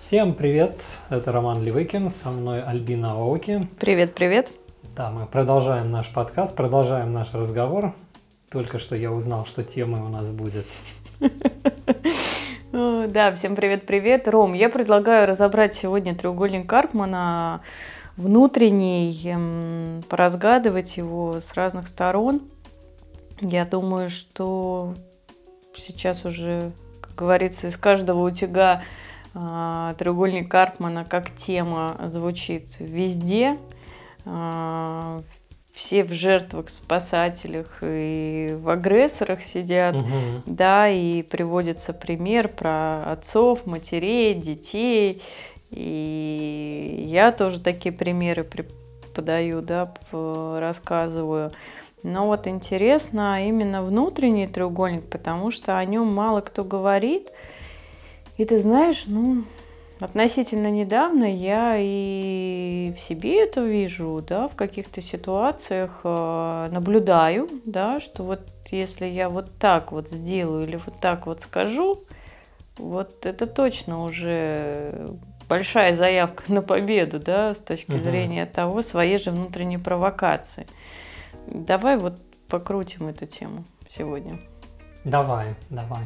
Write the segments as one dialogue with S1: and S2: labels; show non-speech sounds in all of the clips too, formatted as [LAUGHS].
S1: Всем привет, это Роман Левыкин, со мной Альбина Оуки.
S2: Привет, привет.
S1: Да, мы продолжаем наш подкаст, продолжаем наш разговор. Только что я узнал, что тема у нас будет. [LAUGHS]
S2: Да, всем привет-привет. Ром, я предлагаю разобрать сегодня треугольник Карпмана внутренний, эм, поразгадывать его с разных сторон. Я думаю, что сейчас уже, как говорится, из каждого утюга треугольник Карпмана как тема звучит везде. А, все в жертвах, спасателях и в агрессорах сидят, угу. да, и приводится пример про отцов, матерей, детей. И я тоже такие примеры подаю, да, рассказываю. Но вот интересно именно внутренний треугольник, потому что о нем мало кто говорит. И ты знаешь, ну, относительно недавно я и в себе это вижу, да, в каких-то ситуациях э, наблюдаю, да, что вот если я вот так вот сделаю или вот так вот скажу, вот это точно уже большая заявка на победу, да, с точки угу. зрения того, своей же внутренней провокации. Давай вот покрутим эту тему сегодня.
S1: Давай, давай.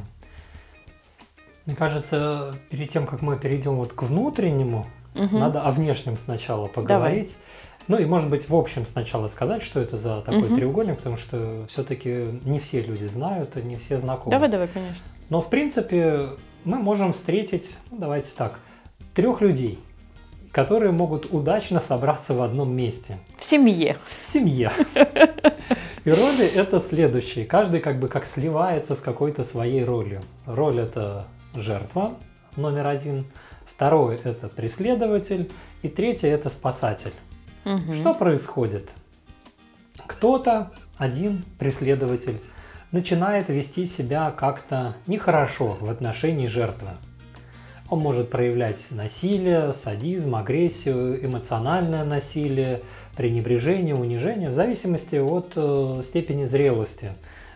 S1: Мне кажется, перед тем, как мы перейдем вот к внутреннему, угу. надо о внешнем сначала поговорить. Давай. Ну и, может быть, в общем сначала сказать, что это за такой угу. треугольник, потому что все-таки не все люди знают, не все знакомы.
S2: Давай, давай, конечно.
S1: Но, в принципе, мы можем встретить, ну, давайте так, трех людей, которые могут удачно собраться в одном месте.
S2: В семье.
S1: В семье. И роли это следующие. Каждый как бы как сливается с какой-то своей ролью. Роль это жертва, номер один. Второй – это преследователь. И третий – это спасатель. Угу. Что происходит? Кто-то, один преследователь, начинает вести себя как-то нехорошо в отношении жертвы. Он может проявлять насилие, садизм, агрессию, эмоциональное насилие, пренебрежение, унижение, в зависимости от э, степени зрелости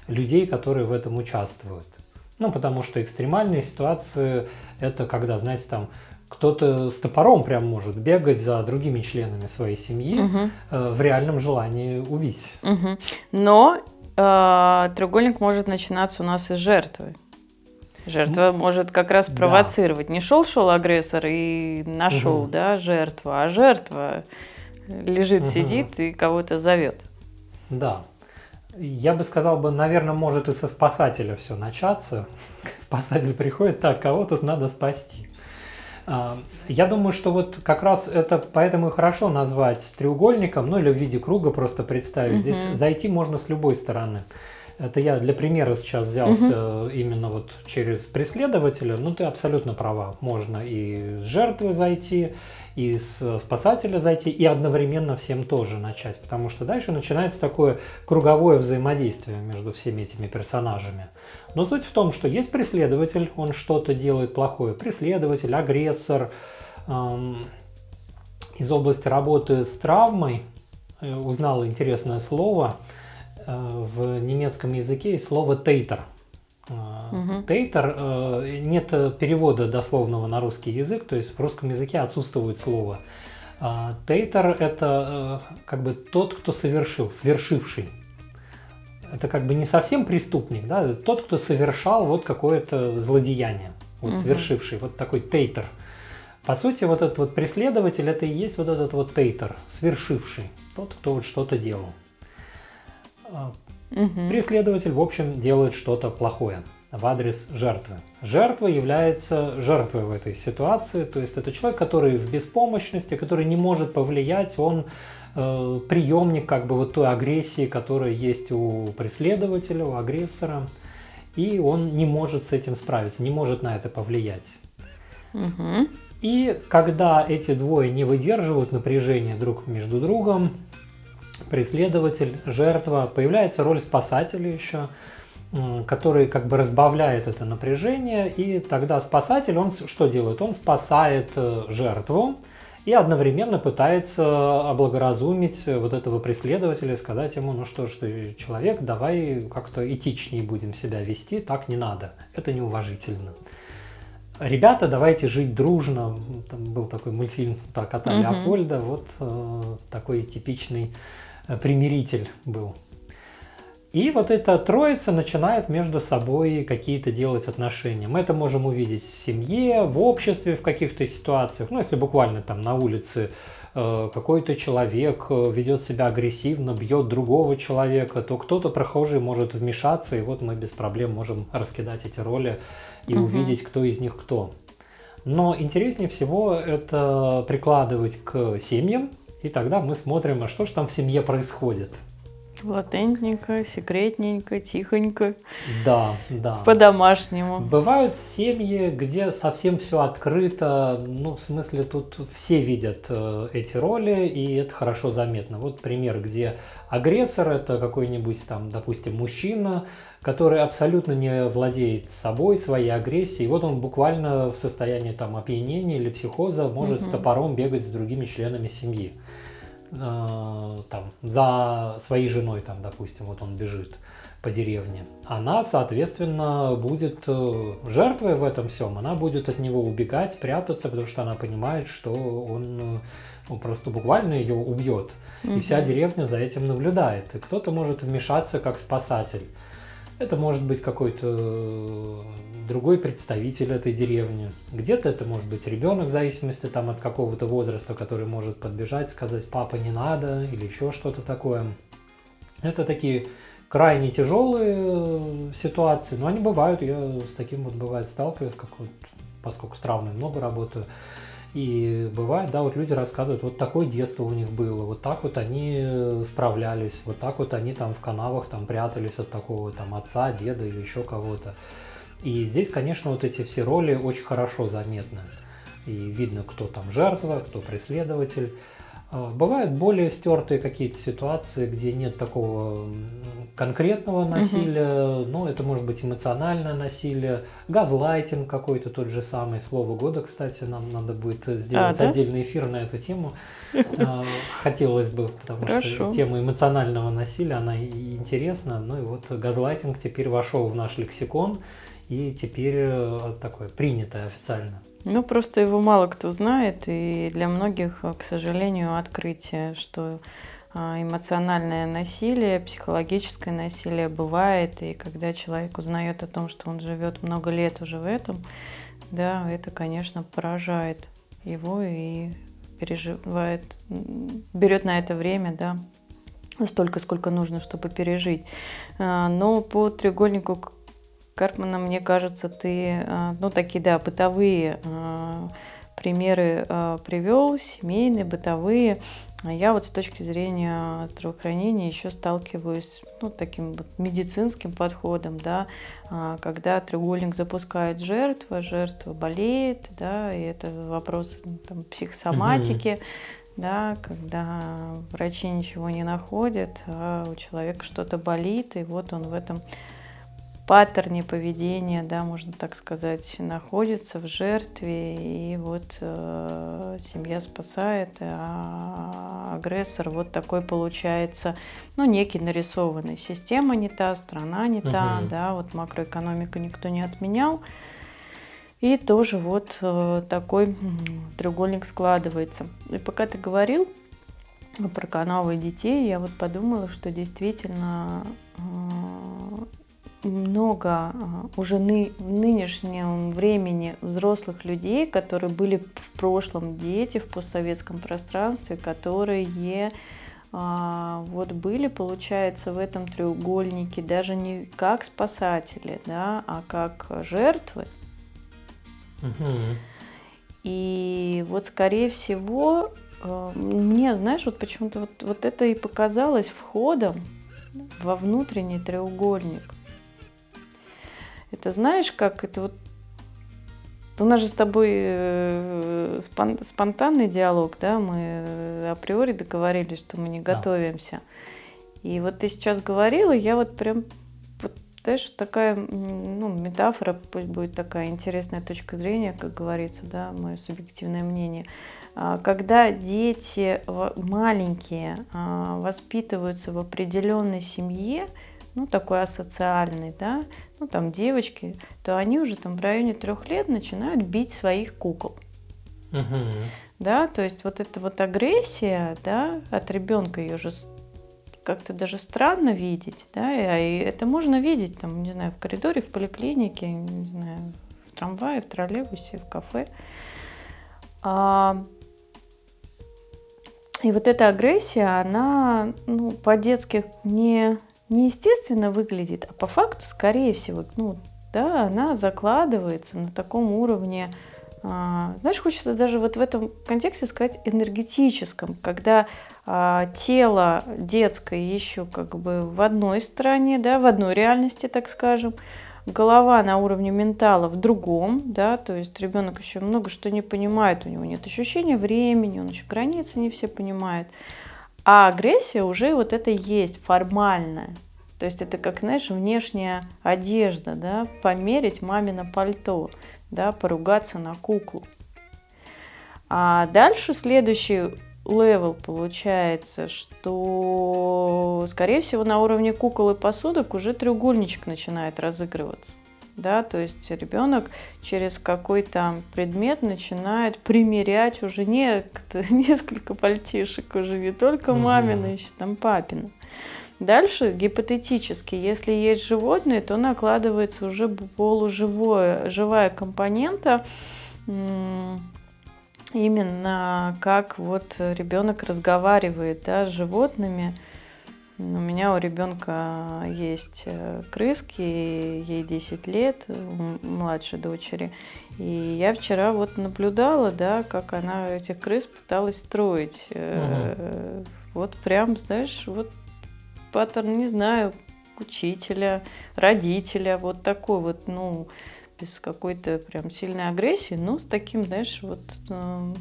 S1: людей, которые в этом участвуют. Ну, потому что экстремальные ситуации – это когда, знаете, там кто-то с топором прям может бегать за другими членами своей семьи угу. э, в реальном желании убить.
S2: Угу. Но э, треугольник может начинаться у нас из жертвы. Жертва ну, может как раз провоцировать. Да. Не шел-шел агрессор и нашел, угу. да, жертву, а жертва лежит, угу. сидит и кого-то зовет.
S1: Да. Я бы сказал бы, наверное, может и со спасателя все начаться. [LAUGHS] Спасатель приходит, так, кого тут надо спасти. А, я думаю, что вот как раз это поэтому и хорошо назвать треугольником, ну или в виде круга просто представить. Угу. Здесь зайти можно с любой стороны. Это я для примера сейчас взялся угу. именно вот через преследователя. Ну, ты абсолютно права. Можно и с жертвы зайти, и с спасателя зайти, и одновременно всем тоже начать. Потому что дальше начинается такое круговое взаимодействие между всеми этими персонажами. Но суть в том, что есть преследователь, он что-то делает плохое. Преследователь, агрессор. Эм, из области работы с травмой э, узнал интересное слово – Э, в немецком языке слово тейтер. Угу. Тейтер, э, нет перевода дословного на русский язык, то есть в русском языке отсутствует слово. Тейтер – это как бы тот, кто совершил, свершивший. Это как бы не совсем преступник, да, тот, кто совершал вот какое-то злодеяние, вот угу. совершивший, вот такой тейтер. По сути, вот этот вот преследователь – это и есть вот этот вот тейтер, свершивший, тот, кто вот что-то делал. Угу. Преследователь, в общем, делает что-то плохое в адрес жертвы. Жертва является жертвой в этой ситуации, то есть это человек, который в беспомощности, который не может повлиять, он э, приемник как бы вот той агрессии, которая есть у преследователя, у агрессора, и он не может с этим справиться, не может на это повлиять. Угу. И когда эти двое не выдерживают напряжения друг между другом, преследователь, жертва, появляется роль спасателя еще, который как бы разбавляет это напряжение, и тогда спасатель, он что делает? Он спасает э, жертву и одновременно пытается облагоразумить вот этого преследователя, сказать ему, ну что ж ты, человек, давай как-то этичнее будем себя вести, так не надо, это неуважительно. ребята, давайте жить дружно. Там был такой мультфильм про кота угу. Леопольда. Вот э, такой типичный э, примиритель был. И вот эта троица начинает между собой какие-то делать отношения. Мы это можем увидеть в семье, в обществе, в каких-то ситуациях. Ну, если буквально там на улице э, какой-то человек э, ведет себя агрессивно, бьет другого человека, то кто-то прохожий может вмешаться, и вот мы без проблем можем раскидать эти роли и угу. увидеть, кто из них кто. Но интереснее всего это прикладывать к семьям, и тогда мы смотрим, а что же там в семье происходит.
S2: Латентненько, секретненько, тихонько.
S1: Да, да.
S2: По-домашнему.
S1: Бывают семьи, где совсем все открыто, ну, в смысле, тут все видят э, эти роли, и это хорошо заметно. Вот пример, где агрессор это какой-нибудь там, допустим, мужчина, который абсолютно не владеет собой, своей агрессией. Вот он буквально в состоянии там опьянения или психоза может угу. с топором бегать с другими членами семьи. Э, там, за своей женой, там, допустим, вот он бежит по деревне, она, соответственно, будет э, жертвой в этом всем, она будет от него убегать, прятаться, потому что она понимает, что он ну, просто буквально ее убьет. Угу. И вся деревня за этим наблюдает. И кто-то может вмешаться как спасатель. Это может быть какой-то другой представитель этой деревни. Где-то это может быть ребенок, в зависимости там, от какого-то возраста, который может подбежать, сказать «папа, не надо» или еще что-то такое. Это такие крайне тяжелые э, ситуации, но они бывают, я с таким вот бывает сталкиваюсь, как вот, поскольку с травмой много работаю. И бывает, да, вот люди рассказывают, вот такое детство у них было, вот так вот они э, справлялись, вот так вот они там в канавах там прятались от такого там отца, деда или еще кого-то. И здесь, конечно, вот эти все роли очень хорошо заметны. И видно, кто там жертва, кто преследователь. А, бывают более стертые какие-то ситуации, где нет такого конкретного насилия, угу. но это может быть эмоциональное насилие, газлайтинг какой-то тот же самый, слово года, кстати, нам надо будет сделать а, да? отдельный эфир на эту тему. [LAUGHS] А, хотелось бы, потому Хорошо. что тема эмоционального насилия, она интересна. Ну и вот газлайтинг теперь вошел в наш лексикон и теперь э, такое принятое официально.
S2: Ну, просто его мало кто знает, и для многих, к сожалению, открытие, что а, эмоциональное насилие, психологическое насилие бывает, и когда человек узнает о том, что он живет много лет уже в этом, да, это, конечно, поражает его и переживает, берет на это время, да, столько, сколько нужно, чтобы пережить. А, но по треугольнику Карпмана, мне кажется, ты, э, ну, такие, да, бытовые э, примеры э, привел, семейные, бытовые. А я вот с точки зрения здравоохранения еще сталкиваюсь ну, таким вот медицинским подходом, да, а, когда треугольник запускает жертва, жертва болеет, да, и это вопрос там, психосоматики, да, когда врачи ничего не находят, а у человека что-то болит, и вот он в этом паттерне поведения, да, можно так сказать, находится в жертве, и вот э, семья спасает, а агрессор вот такой получается, ну, некий нарисованный. Система не та, страна не та, угу. да, вот макроэкономика никто не отменял. И тоже вот э, такой треугольник складывается. И пока ты говорил про каналы детей, я вот подумала, что действительно э, много а, уже ны, в нынешнем времени взрослых людей, которые были в прошлом дети в постсоветском пространстве, которые а, вот были, получается, в этом треугольнике даже не как спасатели, да, а как жертвы. Угу. И вот, скорее всего, а, мне, знаешь, вот почему-то вот, вот это и показалось входом во внутренний треугольник. Это знаешь, как это вот... У нас же с тобой э, спонтанный диалог, да, мы априори договорились, что мы не да. готовимся. И вот ты сейчас говорила, я вот прям, вот, знаешь, такая, ну, метафора, пусть будет такая интересная точка зрения, как говорится, да, мое субъективное мнение. А, когда дети маленькие а, воспитываются в определенной семье, ну, такой асоциальный, да, ну, там девочки, то они уже там в районе трех лет начинают бить своих кукол.
S1: Угу.
S2: Да, то есть вот эта вот агрессия, да, от ребенка ее же как-то даже странно видеть, да, и это можно видеть там, не знаю, в коридоре, в поликлинике, не знаю, в трамвае, в троллейбусе, в кафе. А, и вот эта агрессия, она ну, по-детски не, не естественно выглядит, а по факту, скорее всего, ну, да, она закладывается на таком уровне, а, знаешь, хочется даже вот в этом контексте сказать энергетическом, когда а, тело детское еще как бы в одной стране, да, в одной реальности, так скажем, голова на уровне ментала в другом, да, то есть ребенок еще много что не понимает, у него нет ощущения времени, он еще границы не все понимает. А агрессия уже вот это есть формальная. То есть это как, знаешь, внешняя одежда, да, померить мамино пальто, да, поругаться на куклу. А дальше следующий level получается, что, скорее всего, на уровне кукол и посудок уже треугольничек начинает разыгрываться. Да, то есть ребенок через какой-то предмет начинает примерять уже не, [LAUGHS] несколько пальтишек, уже не только мамина, еще там папина. Дальше гипотетически, если есть животные, то накладывается уже полуживое, живая компонента, именно как вот ребенок разговаривает да, с животными. У меня у ребенка есть э, крыски, ей 10 лет, младшей дочери. И я вчера вот наблюдала, да, как она этих крыс пыталась строить. Угу. Вот прям, знаешь, вот паттерн, не знаю, учителя, родителя, вот такой вот, ну, без какой-то прям сильной агрессии, но с таким, знаешь, вот э,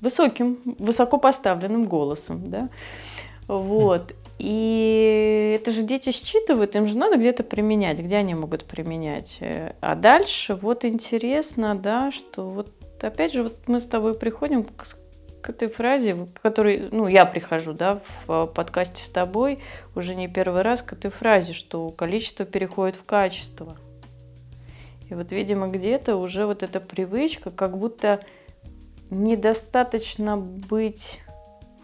S2: высоким, высоко поставленным голосом, да, вот. И это же дети считывают, им же надо где-то применять, где они могут применять. А дальше вот интересно, да, что вот опять же вот мы с тобой приходим к, к этой фразе, к которой, ну, я прихожу, да, в подкасте с тобой уже не первый раз к этой фразе, что количество переходит в качество. И вот, видимо, где-то уже вот эта привычка, как будто недостаточно быть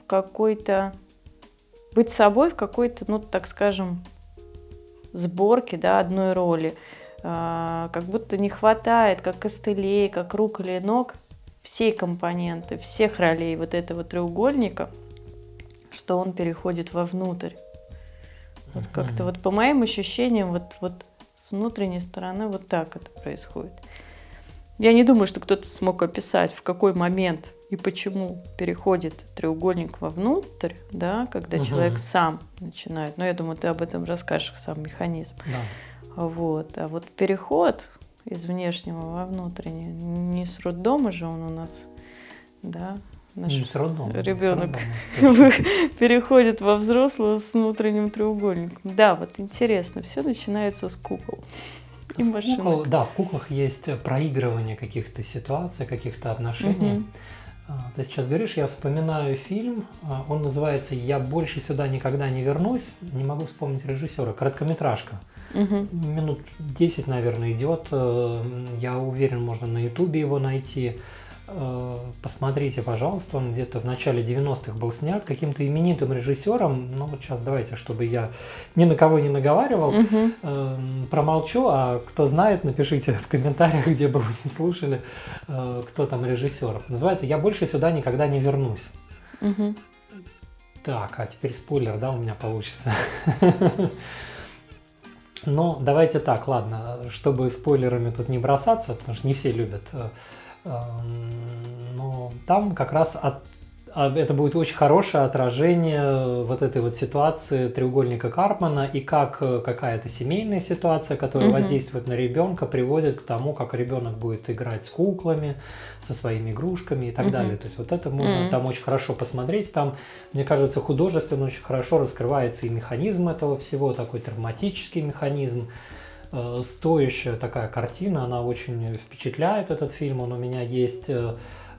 S2: в какой-то, быть собой в какой-то, ну, так скажем, сборке, да, одной роли. А, как будто не хватает, как костылей, как рук или ног, всей компоненты, всех ролей вот этого треугольника, что он переходит вовнутрь. Вот как-то вот по моим ощущениям, вот, вот с внутренней стороны вот так это происходит. Я не думаю, что кто-то смог описать, в какой момент и почему переходит треугольник вовнутрь, да, когда угу. человек сам начинает. Но я думаю, ты об этом расскажешь, сам механизм.
S1: Да.
S2: Вот. А вот переход из внешнего во внутреннее, не с роддома же он у нас, да,
S1: наш не с роддома,
S2: ребенок [LAUGHS] переходит во взрослого с внутренним треугольником. Да, вот интересно, все начинается с кукол.
S1: И с кукол, да, в куклах есть проигрывание каких-то ситуаций, каких-то отношений. Угу. Ты сейчас говоришь, я вспоминаю фильм, а, он называется «Я больше сюда никогда не вернусь», не могу вспомнить режиссера, короткометражка.
S2: Угу.
S1: Минут 10, наверное, идет, э, я уверен, можно на ютубе его найти. Э, посмотрите, пожалуйста, он где-то в начале 90-х был снят каким-то именитым режиссером. Ну вот сейчас давайте, чтобы я ни на кого не наговаривал,
S2: угу.
S1: промолчу, а кто знает, напишите в комментариях, [LAUGHS] где бы вы не слушали, э, кто там режиссер. Называется «Я больше сюда никогда не вернусь».
S2: Угу.
S1: Так, а теперь спойлер, да, у меня получится. [LAUGHS] Ну, давайте так, ладно, чтобы спойлерами тут не бросаться, потому что не все любят но там как раз от, это будет очень хорошее отражение вот этой вот ситуации треугольника Карпмана и как э, какая-то семейная ситуация, которая угу. воздействует на ребенка, приводит к тому, как ребенок будет играть с куклами, со своими игрушками и так угу. далее. То есть вот это можно угу. там очень хорошо посмотреть. Там, мне кажется, художественно очень хорошо раскрывается и механизм этого всего, такой травматический механизм. Э, стоящая такая картина, она очень впечатляет этот фильм, он у меня есть э,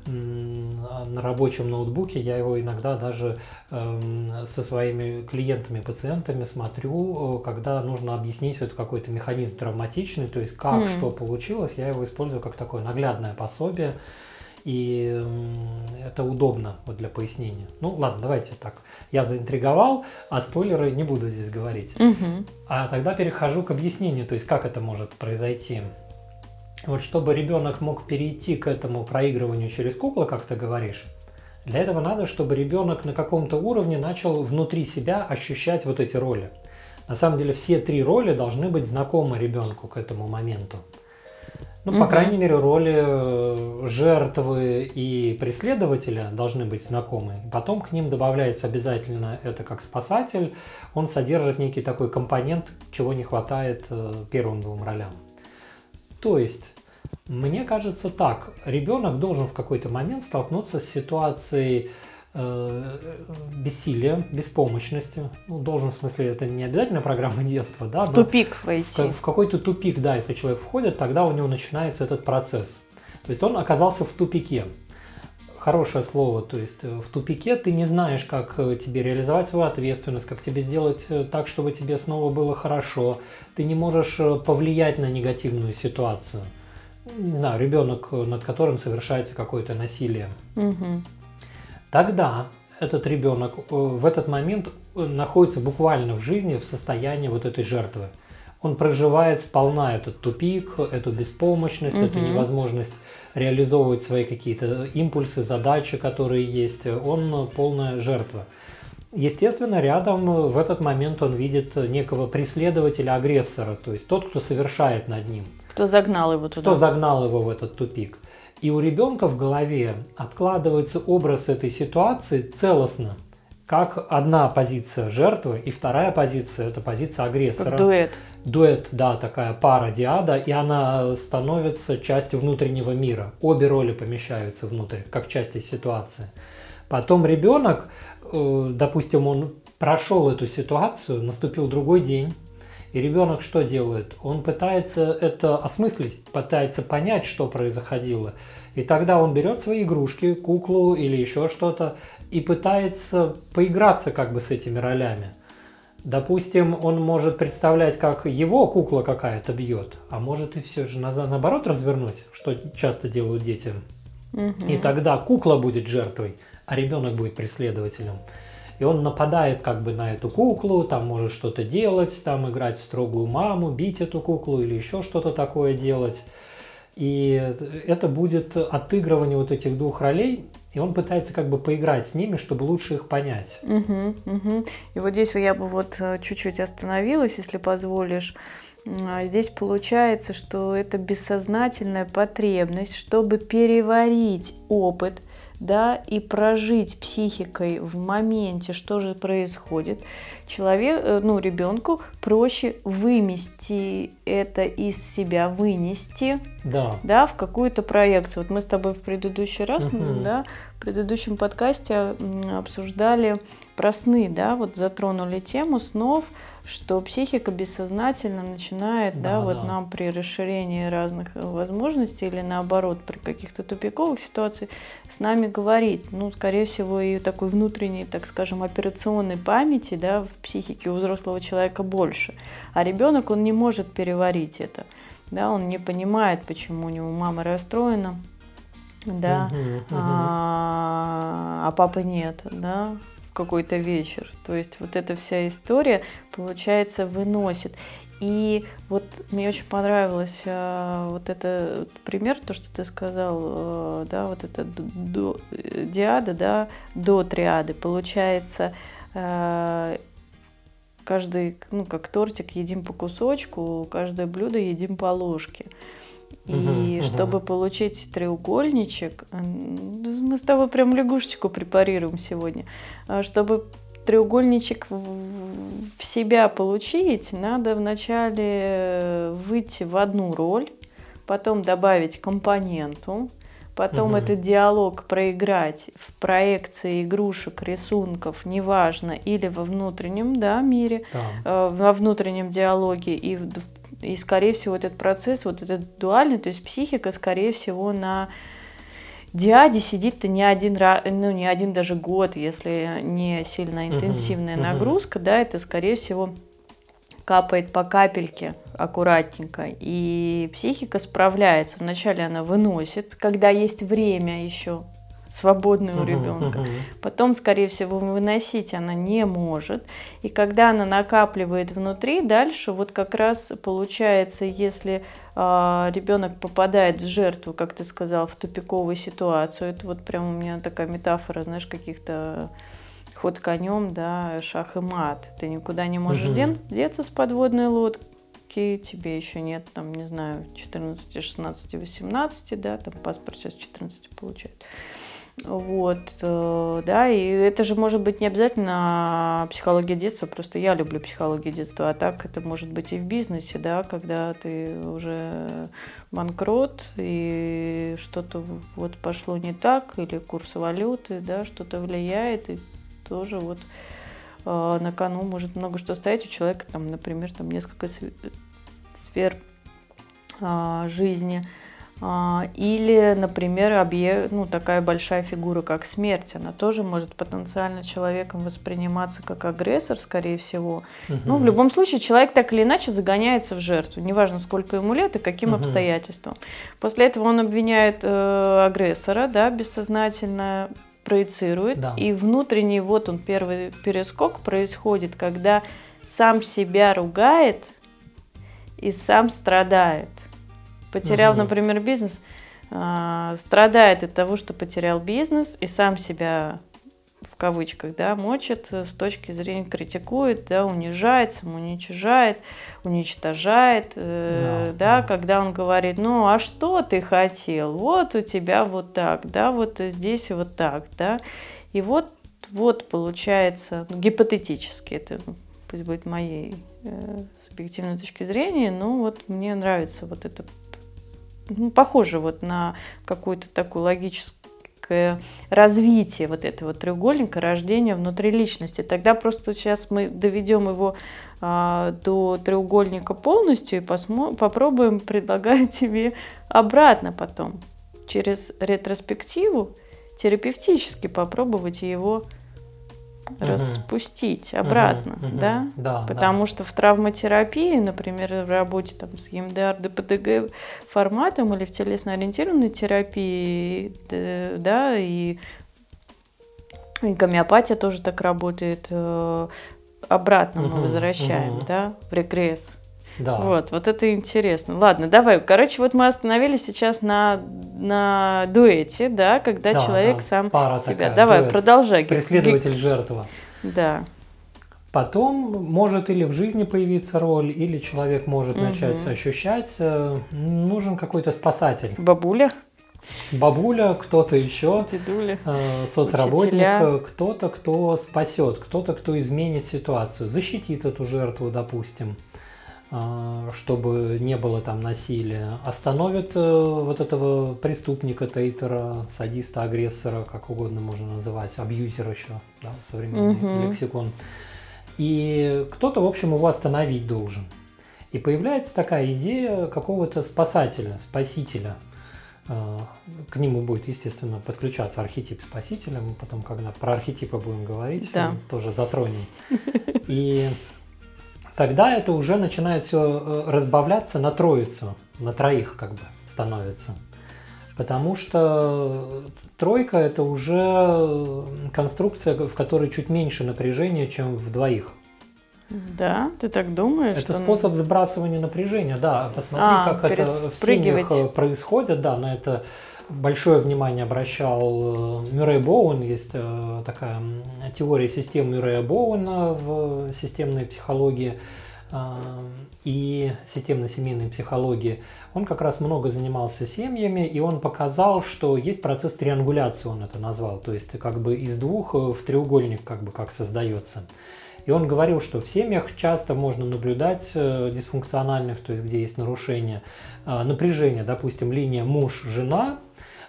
S1: на рабочем ноутбуке, я его иногда даже эм, со своими клиентами, пациентами смотрю, когда нужно объяснить вот какой-то механизм травматичный, то есть как, mm. что получилось, я его использую как такое наглядное пособие, и это удобно вот для пояснения. Ну ладно, давайте так. Я заинтриговал, а спойлеры не буду здесь говорить.
S2: Угу.
S1: А тогда перехожу к объяснению, то есть как это может произойти. Вот чтобы ребенок мог перейти к этому проигрыванию через куклу, как ты говоришь, для этого надо, чтобы ребенок на каком-то уровне начал внутри себя ощущать вот эти роли. На самом деле все три роли должны быть знакомы ребенку к этому моменту. Ну, угу. по крайней мере, роли э, жертвы и преследователя должны быть знакомы. Потом к ним добавляется обязательно это как спасатель. Он содержит некий такой компонент, чего не хватает э, первым двум ролям. То есть, мне кажется так, ребенок должен в какой-то момент столкнуться с ситуацией бессилия, беспомощности. Ну, должен, в смысле, это не обязательно программа детства, да?
S2: В тупик войти.
S1: В, в какой-то тупик, да, если человек входит, тогда у него начинается этот процесс. То есть он оказался в тупике. Хорошее слово, то есть э, в тупике ты не знаешь, как э, тебе реализовать свою ответственность, как тебе сделать э, так, чтобы тебе снова было хорошо. Ты не можешь повлиять на негативную ситуацию. Не знаю, ребенок, над которым совершается какое-то насилие.
S2: Угу.
S1: Тогда этот ребенок в этот момент находится буквально в жизни в состоянии вот этой жертвы. Он проживает сполна этот тупик, эту беспомощность, угу. эту невозможность реализовывать свои какие-то импульсы, задачи, которые есть. Он полная жертва. Естественно, рядом в этот момент он видит некого преследователя, агрессора, то есть тот, кто совершает над ним.
S2: Кто загнал его туда.
S1: Кто загнал его в этот тупик. И у ребенка в голове откладывается образ этой ситуации целостно, как одна позиция жертвы и вторая позиция – это позиция агрессора.
S2: Как дуэт
S1: дуэт, да, такая пара диада, и она становится частью внутреннего мира. Обе роли помещаются внутрь, как части ситуации. Потом ребенок, э, допустим, он прошел эту ситуацию, наступил другой день, и ребенок что делает? Он пытается это осмыслить, пытается понять, что происходило. И тогда он берет свои игрушки, куклу или еще что-то, и пытается поиграться как бы с этими ролями. Допустим, он может представлять, как его кукла какая-то бьет, а может и все же наоборот развернуть, что часто делают дети.
S2: Угу.
S1: И тогда кукла будет жертвой, а ребенок будет преследователем. И он нападает как бы на эту куклу, там может что-то делать, там играть в строгую маму, бить эту куклу или еще что-то такое делать. И это будет отыгрывание вот этих двух ролей, и он пытается как бы поиграть с ними, чтобы лучше их понять.
S2: Угу, угу. И вот здесь я бы вот э, чуть-чуть остановилась, если позволишь. А здесь получается, что это бессознательная потребность, чтобы переварить опыт, да, и прожить психикой в моменте, что же происходит, человек, э, ну, ребенку проще вымести это из себя, вынести,
S1: да,
S2: да в какую-то проекцию. Вот мы с тобой в предыдущий раз, угу. да, в предыдущем подкасте обсуждали про сны, да, вот затронули тему снов, что психика бессознательно начинает, да, да вот да. нам при расширении разных э, возможностей или наоборот при каких-то тупиковых ситуациях с нами говорит, ну, скорее всего, и такой внутренней, так скажем, операционной памяти, да, в психике у взрослого человека больше, а ребенок он не может переварить это, да, он не понимает, почему у него мама расстроена, да,
S1: угу.
S2: А, а папы нет, да, какой-то вечер. То есть вот эта вся история, получается, выносит. И вот мне очень понравилось э, вот это пример, то, что ты сказал, э, да, вот это до, диада, да, до триады. Получается, э, каждый, ну, как тортик, едим по кусочку, каждое блюдо едим по ложке. И угу, чтобы угу. получить треугольничек, мы с тобой прям лягушечку препарируем сегодня. А чтобы треугольничек в себя получить, надо вначале выйти в одну роль, потом добавить компоненту, потом угу. этот диалог проиграть в проекции игрушек, рисунков, неважно, или во внутреннем да, мире,
S1: да.
S2: Э, во внутреннем диалоге и в, и, скорее всего, этот процесс, вот этот дуальный, то есть психика, скорее всего, на диаде сидит-то не один раз, ну не один даже год, если не сильно интенсивная uh-huh, нагрузка, uh-huh. да, это скорее всего капает по капельке аккуратненько, и психика справляется. Вначале она выносит, когда есть время еще свободное у ребенка. Потом, скорее всего, выносить она не может. И когда она накапливает внутри, дальше вот как раз получается, если э, а, ребенок попадает в жертву, как ты сказал, в тупиковую ситуацию, это вот прям у меня такая метафора, знаешь, каких-то ход конем, да, шах и мат. Ты никуда не можешь угу. деться с подводной лодки, тебе еще нет, там, не знаю, 14, 16, 18, да, там паспорт сейчас 14 получает. Вот, э, да, и это же может быть не обязательно психология детства, просто я люблю психологию детства, а так это может быть и в бизнесе, да, когда ты уже банкрот и что-то вот пошло не так, или курс валюты, да, что-то влияет, и тоже вот э, на кону может много что стоять. У человека, там, например, там несколько сфер э, жизни – а, или, например, объект, ну, такая большая фигура, как смерть, она тоже может потенциально человеком восприниматься как агрессор, скорее всего. Угу. Ну, в любом случае, человек так или иначе загоняется в жертву, неважно, сколько ему лет и каким угу. обстоятельствам. После этого он обвиняет э, агрессора, да, бессознательно проецирует, да. и внутренний, вот он, первый перескок происходит, когда сам себя ругает и сам страдает потерял, угу. например, бизнес, э, страдает от того, что потерял бизнес и сам себя в кавычках, да, мочит с точки зрения, критикует, да, унижает, самоуничижает, уничтожает, э, да, да, когда он говорит, ну, а что ты хотел? Вот у тебя вот так, да, вот здесь вот так, да, и вот, вот получается, ну, гипотетически, это пусть будет моей э, субъективной точки зрения, но вот мне нравится вот это ну, похоже вот на какое-то такое логическое развитие вот этого треугольника рождения внутри личности. Тогда просто сейчас мы доведем его а, до треугольника полностью и посмо- попробуем [LAUGHS] предлагать тебе обратно потом через ретроспективу терапевтически попробовать его угу. распустить обратно, угу, угу. да?
S1: да?
S2: Потому
S1: да.
S2: что в травматерапии, например, в работе там, с ЕМДР, ДПДГ форматом или в телесно-ориентированной терапии, да, и, и гомеопатия тоже так работает, э, обратно угу, мы возвращаем, угу. да, в регресс.
S1: Да.
S2: Вот, вот это интересно. Ладно, давай. Короче, вот мы остановились сейчас на, на дуэте, да, когда да, человек
S1: да.
S2: сам
S1: Пара
S2: себя.
S1: Такая,
S2: давай,
S1: дуэт.
S2: продолжай.
S1: Преследователь жертва.
S2: Да.
S1: Потом может или в жизни появиться роль, или человек может угу. начать ощущать, э, нужен какой-то спасатель.
S2: Бабуля.
S1: Бабуля, кто-то еще,
S2: Дедуля,
S1: э, соцработник, кто-то, кто спасет, кто-то, кто изменит ситуацию, защитит эту жертву, допустим. А, чтобы не было там насилия, остановит э, вот этого преступника, тейтера, садиста, агрессора, как угодно можно называть, абьюзера еще, да, современный угу. лексикон. И кто-то, в общем, его остановить должен. И появляется такая идея какого-то спасателя, спасителя. А, к нему будет, естественно, подключаться архетип спасителя. Мы потом, когда про архетипы будем говорить, да. тоже затронем. И тогда это уже начинает все э, разбавляться на троицу, на троих как бы становится. Потому что тройка это уже конструкция, в которой чуть меньше напряжения, чем в двоих.
S2: Да, ты так думаешь?
S1: Это что... способ сбрасывания напряжения, да. Посмотри, а, как это в семьях э, происходит, да, на это большое внимание обращал Мюррей Боуэн. Есть э, такая теория систем Мюррея Боуэна в системной психологии э, и системной семейной психологии. Он как раз много занимался семьями, и он показал, что есть процесс триангуляции, он это назвал. То есть как бы из двух в треугольник как бы как создается. И он говорил, что в семьях часто можно наблюдать э, дисфункциональных, то есть где есть нарушение, напряжение, допустим, линия муж-жена,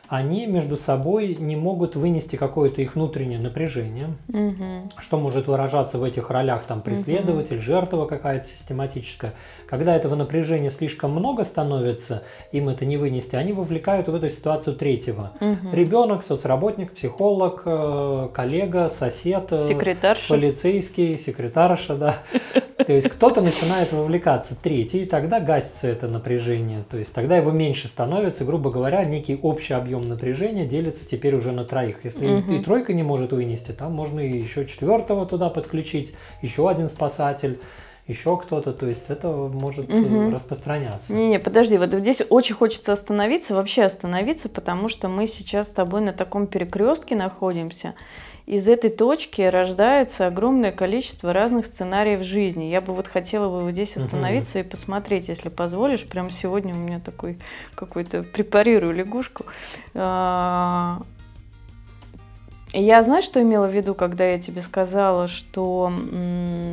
S1: они между собой не могут вынести какое-то их внутреннее напряжение,
S2: Мгм.
S1: что может выражаться в этих ролях, там, преследователь, жертва какая-то систематическая. Когда этого напряжения слишком много становится, им это не вынести, они вовлекают в эту ситуацию третьего.
S2: Мгм.
S1: Ребенок, соцработник, психолог, э, коллега, сосед, э,
S2: Секретарша.
S1: полицейский, секретарша, да. [LAUGHS] То есть кто-то начинает вовлекаться, третий, и тогда гасится это напряжение. То есть тогда его меньше становится, грубо говоря, некий общий объем напряжения делится теперь уже на троих. Если
S2: Мгм.
S1: и тройка не может вынести, там можно и еще четвертого туда подключить, еще один спасатель, еще кто-то. То есть это может
S2: Мгм.
S1: распространяться.
S2: Не-не, подожди, вот здесь очень хочется остановиться, вообще остановиться, потому что мы сейчас с тобой на таком перекрестке находимся. Из этой точки рождается огромное количество разных сценариев жизни. Я бы вот хотела бы вот здесь остановиться и посмотреть, если позволишь. Прямо сегодня у меня такой какой-то препарирую лягушку. А, Я знаешь, что имела в виду, когда я тебе сказала, что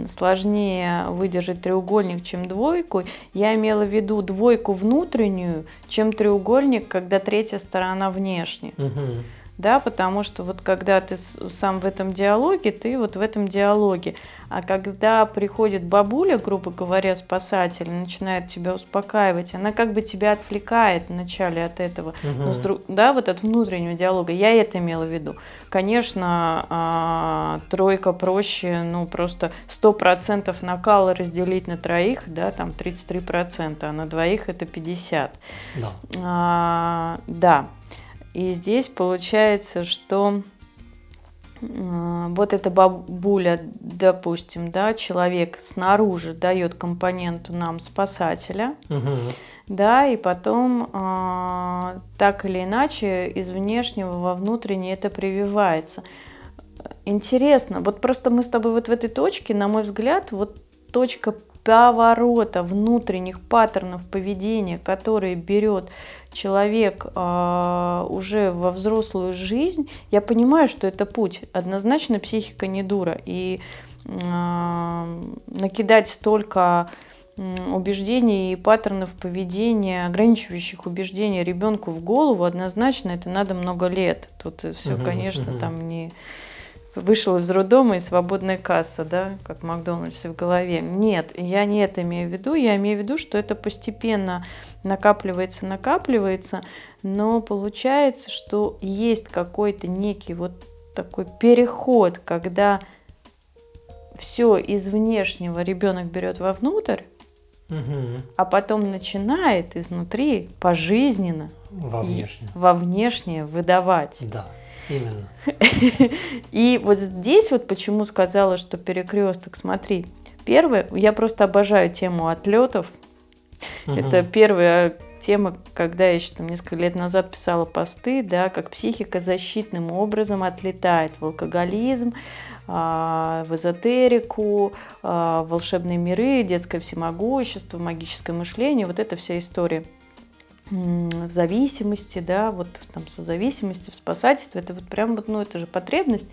S2: сложнее выдержать треугольник, чем двойку? Я имела в виду двойку внутреннюю, чем треугольник, когда третья сторона внешняя.
S1: Мгм.
S2: Да, потому что вот когда ты сам в этом диалоге, ты вот в этом диалоге. А когда приходит бабуля, грубо говоря, спасатель, начинает тебя успокаивать, она как бы тебя отвлекает вначале от этого.
S1: Мгм.
S2: Ну, да, вот от внутреннего диалога. Я это имела в виду. Конечно, а, тройка проще, ну, просто 100% накала разделить на троих, да, там 33%, а на двоих это 50%.
S1: Да.
S2: А, да. И здесь получается, что вот эта бабуля, допустим, да, человек снаружи дает компоненту нам спасателя,
S1: Мгм.
S2: да, и потом а, так или иначе из внешнего во внутреннее это прививается. Интересно, вот просто мы с тобой вот в этой точке, на мой взгляд, вот точка поворота внутренних паттернов поведения, которые берет человек а, уже во взрослую жизнь, я понимаю, что это путь. Однозначно психика не дура. И а, накидать столько убеждений и паттернов поведения, ограничивающих убеждения ребенку в голову, однозначно это надо много лет. Тут все,
S1: Мгм,
S2: конечно,
S1: мгм.
S2: там не вышел из роддома и свободная касса, да, как в Макдональдсе в голове. Нет, я не это имею в виду. Я имею в виду, что это постепенно накапливается, накапливается, но получается, что есть какой-то некий вот такой переход, когда все из внешнего ребенок берет вовнутрь,
S1: Мгм.
S2: а потом начинает изнутри пожизненно
S1: Во
S2: и
S1: внешнем.
S2: во внешнее выдавать.
S1: Да, именно. [LAUGHS]
S2: И вот здесь вот почему сказала, что перекресток, смотри, первое, я просто обожаю тему отлетов. Это первая тема, когда я еще там, несколько лет назад писала посты, да, как психика защитным образом отлетает в алкоголизм, а, в эзотерику, а, в волшебные миры, детское всемогущество, магическое мышление, вот эта вся история в зависимости, да, вот там созависимости, в спасательстве, это вот прям вот, ну, это же потребность.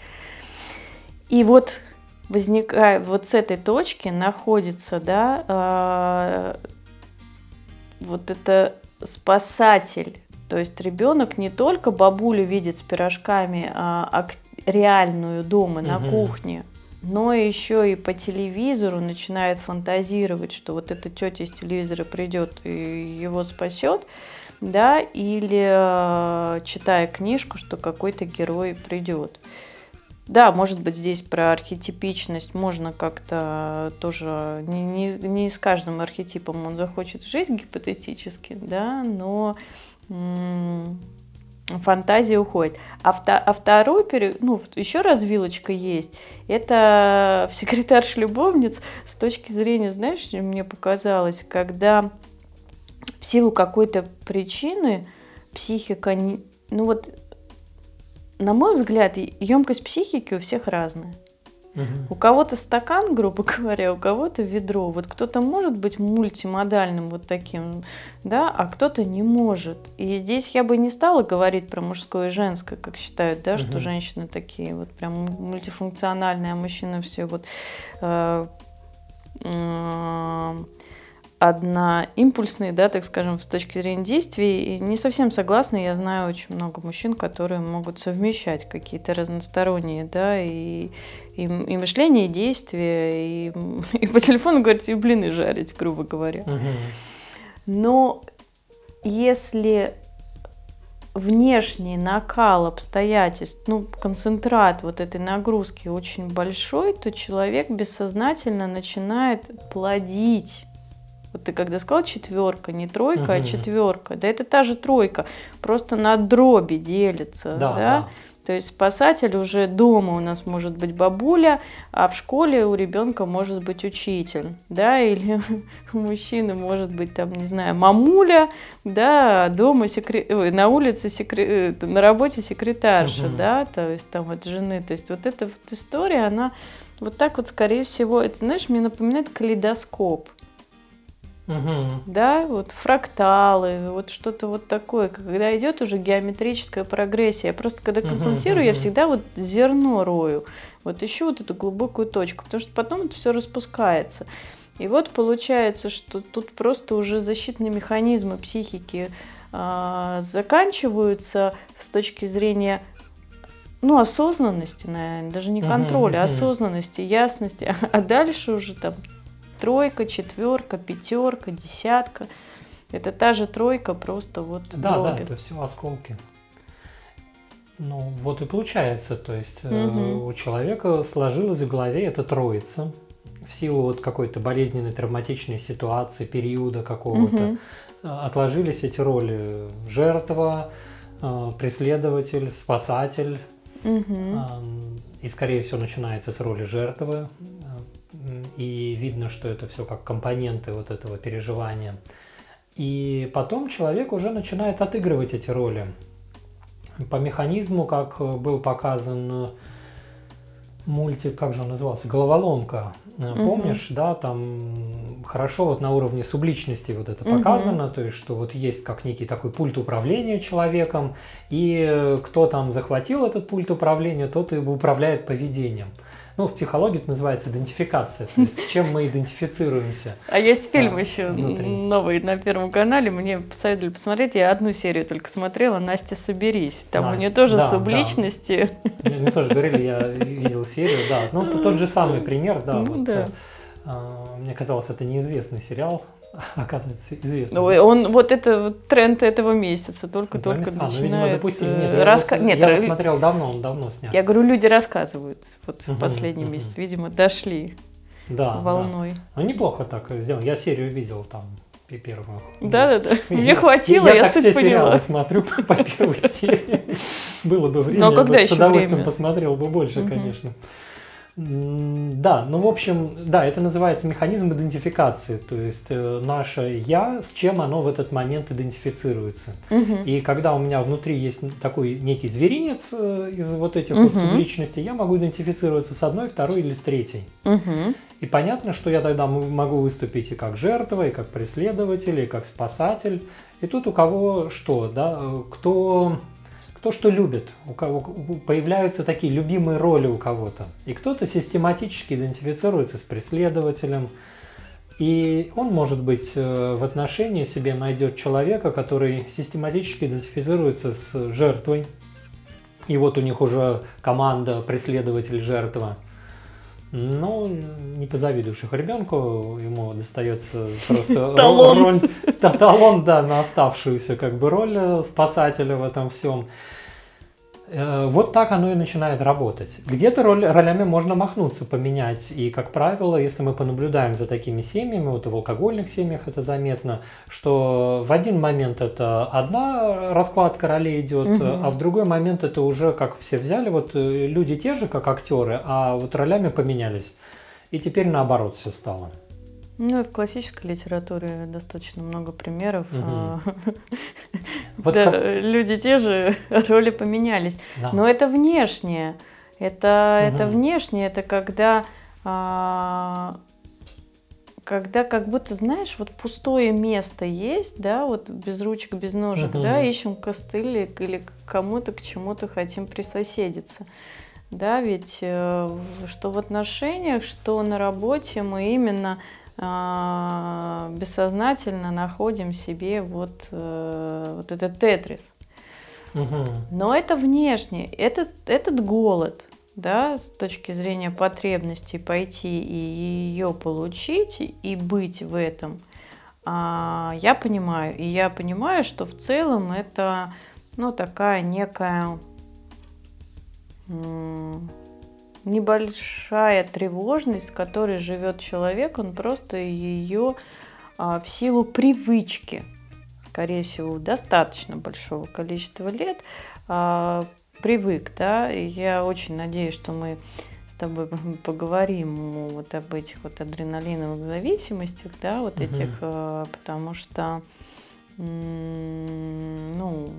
S2: И вот возникая вот с этой точки находится, да, а, вот это спасатель. То есть ребенок не только бабулю видит с пирожками, а реальную дома на
S1: Мгм.
S2: кухне, но еще и по телевизору начинает фантазировать, что вот эта тетя из телевизора придет и его спасет, да, или э, читая книжку, что какой-то герой придет. Да, может быть, здесь про архетипичность можно как-то тоже не, не, не с каждым архетипом он захочет жить гипотетически, да, но фантазия уходит. А, вта- а второй, пере- ну, еще развилочка есть. Это в секретарш любовниц с точки зрения, знаешь, мне показалось, когда в силу какой-то причины психика, не- ну вот, на мой взгляд, емкость психики у всех разная.
S1: Мгм.
S2: У кого-то стакан, грубо [LAUGHS] говоря, у кого-то ведро. Вот кто-то может быть мультимодальным вот таким, да, а кто-то не может. И здесь я бы не стала говорить про мужское и женское, как считают, да, что
S1: Мгм.
S2: женщины такие вот прям мультифункциональные, а мужчины все вот э, м, одна импульсные, да, так скажем, с точки зрения действий. И не совсем согласна. Я знаю очень много мужчин, которые могут совмещать какие-то разносторонние, да, и, и, и мышление, и действия, и, [LAUGHS] и по телефону говорить, и блины жарить, грубо говоря. Но если внешний накал обстоятельств, ну, концентрат вот этой нагрузки очень большой, то человек бессознательно начинает плодить. Вот ты когда сказал четверка, не тройка, угу. а четверка, да это та же тройка, просто на дроби делится, да. да? да. То есть спасатель уже дома у нас может быть бабуля, а в школе у ребенка может быть учитель, да, или [LAUGHS] у мужчины может быть там, не знаю, мамуля, да, а дома секре... Ой, на улице секре... Э, на работе секретарша, угу. да, то есть там от жены, то есть вот эта вот история, она вот так вот, скорее всего, это, знаешь, мне напоминает калейдоскоп. Угу. Да, вот фракталы, вот что-то вот такое, когда идет уже геометрическая прогрессия. Я просто когда консультирую, угу, я всегда вот зерно рою, вот ищу вот эту глубокую точку, потому что потом это все распускается. И вот получается, что тут просто уже защитные механизмы психики э, заканчиваются с точки зрения ну, осознанности, наверное, даже не контроля, uh-huh. осознанности, ясности, [LAUGHS] а дальше уже там тройка, четверка, пятерка, десятка. Это та же тройка, просто вот
S1: Да, дроби. да, это все осколки. Ну, вот и получается, то есть угу. у человека сложилась в голове эта троица в силу вот какой-то болезненной травматичной ситуации, периода какого-то. Угу. Отложились эти роли жертва, э, преследователь, спасатель. Угу. И, скорее всего, начинается с роли жертвы и видно, что это все как компоненты вот этого переживания. И потом человек уже начинает отыгрывать эти роли. По механизму, как был показан мультик, как же он назывался, «Головоломка». Угу. Помнишь, да, там хорошо вот на уровне субличности вот это показано, угу. то есть, что вот есть как некий такой пульт управления человеком, и кто там захватил этот пульт управления, тот и управляет поведением. Ну, в психологии это называется идентификация, то есть с чем мы идентифицируемся.
S2: А есть фильм а, еще внутри. новый на Первом канале, мне посоветовали посмотреть, я одну серию только смотрела, «Настя, соберись». Там Настя, у нее тоже да, субличности.
S1: Да. Мне, мне тоже говорили, я видел серию, да. Ну, это тот же самый пример, да. Ну, вот, да. А, мне казалось, это неизвестный сериал, [LAUGHS] оказывается, известный. Ну,
S2: он, вот это вот тренд этого месяца, только-только а, начинает... Ну, видимо, запустили. Нет,
S1: я, раска... его, Нет, я его смотрел давно, он давно снят.
S2: Я говорю, люди рассказывают, вот угу, в последний угу. месяц, видимо, дошли да, волной. Да.
S1: Ну, неплохо так сделано. Я серию видел там первую.
S2: Да, да, да. Мне хватило, я,
S1: я
S2: суть все поняла.
S1: смотрю [LAUGHS] по первой серии. Было бы время, Но когда еще с удовольствием посмотрел бы больше, конечно. Да, ну в общем, да, это называется механизм идентификации, то есть э, наше я, с чем оно в этот момент идентифицируется. Угу. И когда у меня внутри есть такой некий зверинец э, из вот этих угу. вот субличностей, я могу идентифицироваться с одной, второй или с третьей. Угу. И понятно, что я тогда могу выступить и как жертва, и как преследователь, и как спасатель. И тут у кого что, да, э, кто кто что любит, у кого появляются такие любимые роли у кого-то. И кто-то систематически идентифицируется с преследователем, и он, может быть, э, в отношении себе найдет человека, который систематически идентифицируется с жертвой. И вот у них уже команда преследователь-жертва. Ну, не позавидуешь их ребенку, ему достается просто [LAUGHS]
S2: талон. роль,
S1: талон, да, на оставшуюся как бы роль спасателя в этом всем. Э, вот так оно и начинает работать. Где-то роль, ролями можно махнуться, поменять. И, как правило, если мы понаблюдаем за такими семьями, вот в алкогольных семьях это заметно, что в один момент это одна раскладка ролей идет, угу. а в другой момент это уже как все взяли, вот э, люди те же, как актеры, а вот ролями поменялись. И теперь наоборот все стало.
S2: Ну и в классической литературе достаточно много примеров. Угу. [LAUGHS]
S1: Вот
S2: да, как... Люди те же, [LAUGHS] роли поменялись. Да. Но это внешнее. Это, угу. это внешнее, это когда, а, когда как будто, знаешь, вот пустое место есть, да, вот без ручек, без ножек, угу. да, ищем костыль или кому-то к чему-то хотим присоседиться. Да, ведь э, что в отношениях, что на работе мы именно бессознательно находим себе вот, э, вот этот тетрис.
S1: Угу.
S2: Но это внешне, этот, этот голод, да, с точки зрения потребности пойти и ее получить и быть в этом, а, я понимаю. И я понимаю, что в целом это, ну, такая некая небольшая тревожность, с которой живет человек, он просто ее а, в силу привычки, скорее всего, достаточно большого количества лет а, привык, да, и я очень надеюсь, что мы с тобой [LAUGHS] поговорим вот об этих вот адреналиновых зависимостях, да, вот угу. этих, а, потому что, ну,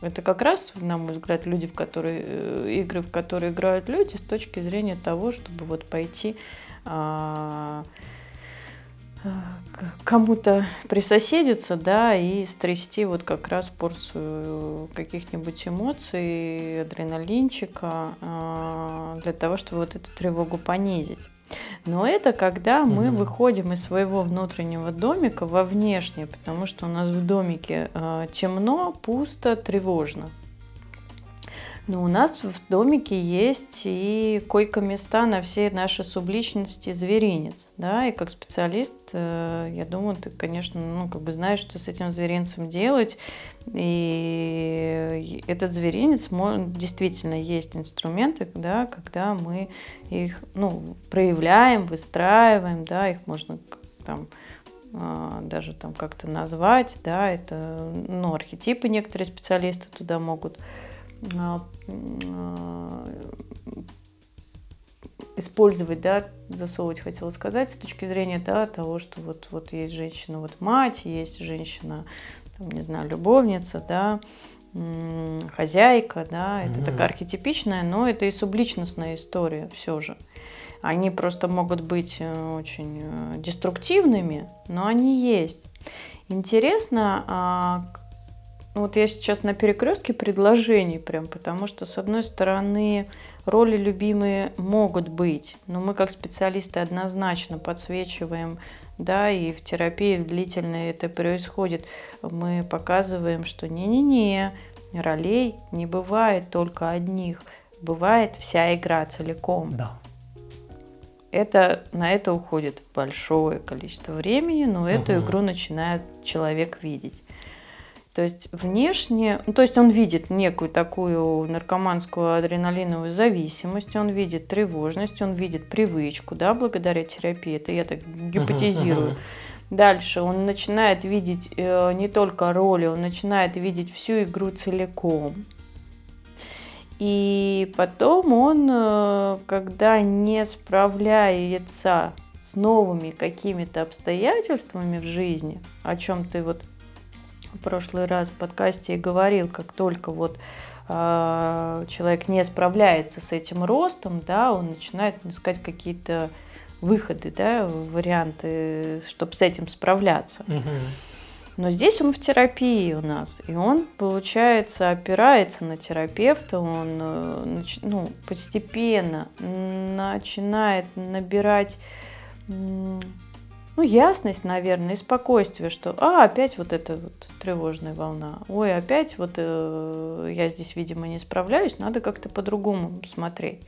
S2: это как раз, на мой взгляд, люди, в которые, э, игры, в которые играют люди, с точки зрения того, чтобы вот пойти а, а кому-то присоседиться, да, и стрясти вот как раз порцию каких-нибудь эмоций, адреналинчика, а, для того, чтобы вот эту тревогу понизить. Но это когда мы угу. выходим из своего внутреннего домика во внешний, потому что у нас в домике э, темно, пусто, тревожно. Но у нас в домике есть и койко-места на все наши субличности зверинец. Да? И как специалист, э, я думаю, ты, конечно, ну, как бы знаешь, что с этим зверинцем делать. И этот зверинец, действительно есть инструменты, да, когда мы их ну, проявляем, выстраиваем, да, их можно там а, даже там как-то назвать, да, это, ну, архетипы некоторые специалисты туда могут использовать, да, засовывать, хотела сказать, с точки зрения, да, того, что вот, вот есть женщина, вот мать, есть женщина, там, не знаю, любовница, да, хозяйка, да, это mm-hmm. такая архетипичная, но это и субличностная история все же. Они просто могут быть э, очень э, деструктивными, но они есть. Интересно, а, вот я сейчас на перекрестке предложений прям, потому что, с одной стороны, роли любимые могут быть, но мы как специалисты однозначно подсвечиваем, да, и в терапии длительной это происходит. Мы показываем, что не-не-не, ролей не бывает только одних, бывает вся игра целиком.
S1: Да.
S2: Это, на это уходит большое количество времени, но эту угу. игру начинает человек видеть. То есть внешне, ну, то есть он видит некую такую наркоманскую адреналиновую зависимость, он видит тревожность, он видит привычку, да, благодаря терапии. Это я так гипотезирую. Uh-huh, uh-huh. Дальше он начинает видеть э, не только роли, он начинает видеть всю игру целиком. И потом он, э, когда не справляется с новыми какими-то обстоятельствами в жизни, о чем ты вот в прошлый раз в подкасте и говорил, как только вот э, человек не справляется с этим ростом, да, он начинает искать какие-то выходы, да, варианты, чтобы с этим справляться. Но здесь он в терапии у нас, и он, получается, опирается на терапевта, он э, ну, постепенно начинает набирать ну, ясность, наверное, и спокойствие, что, а, опять вот эта вот тревожная волна, ой, опять вот э, я здесь, видимо, не справляюсь, надо как-то по-другому смотреть.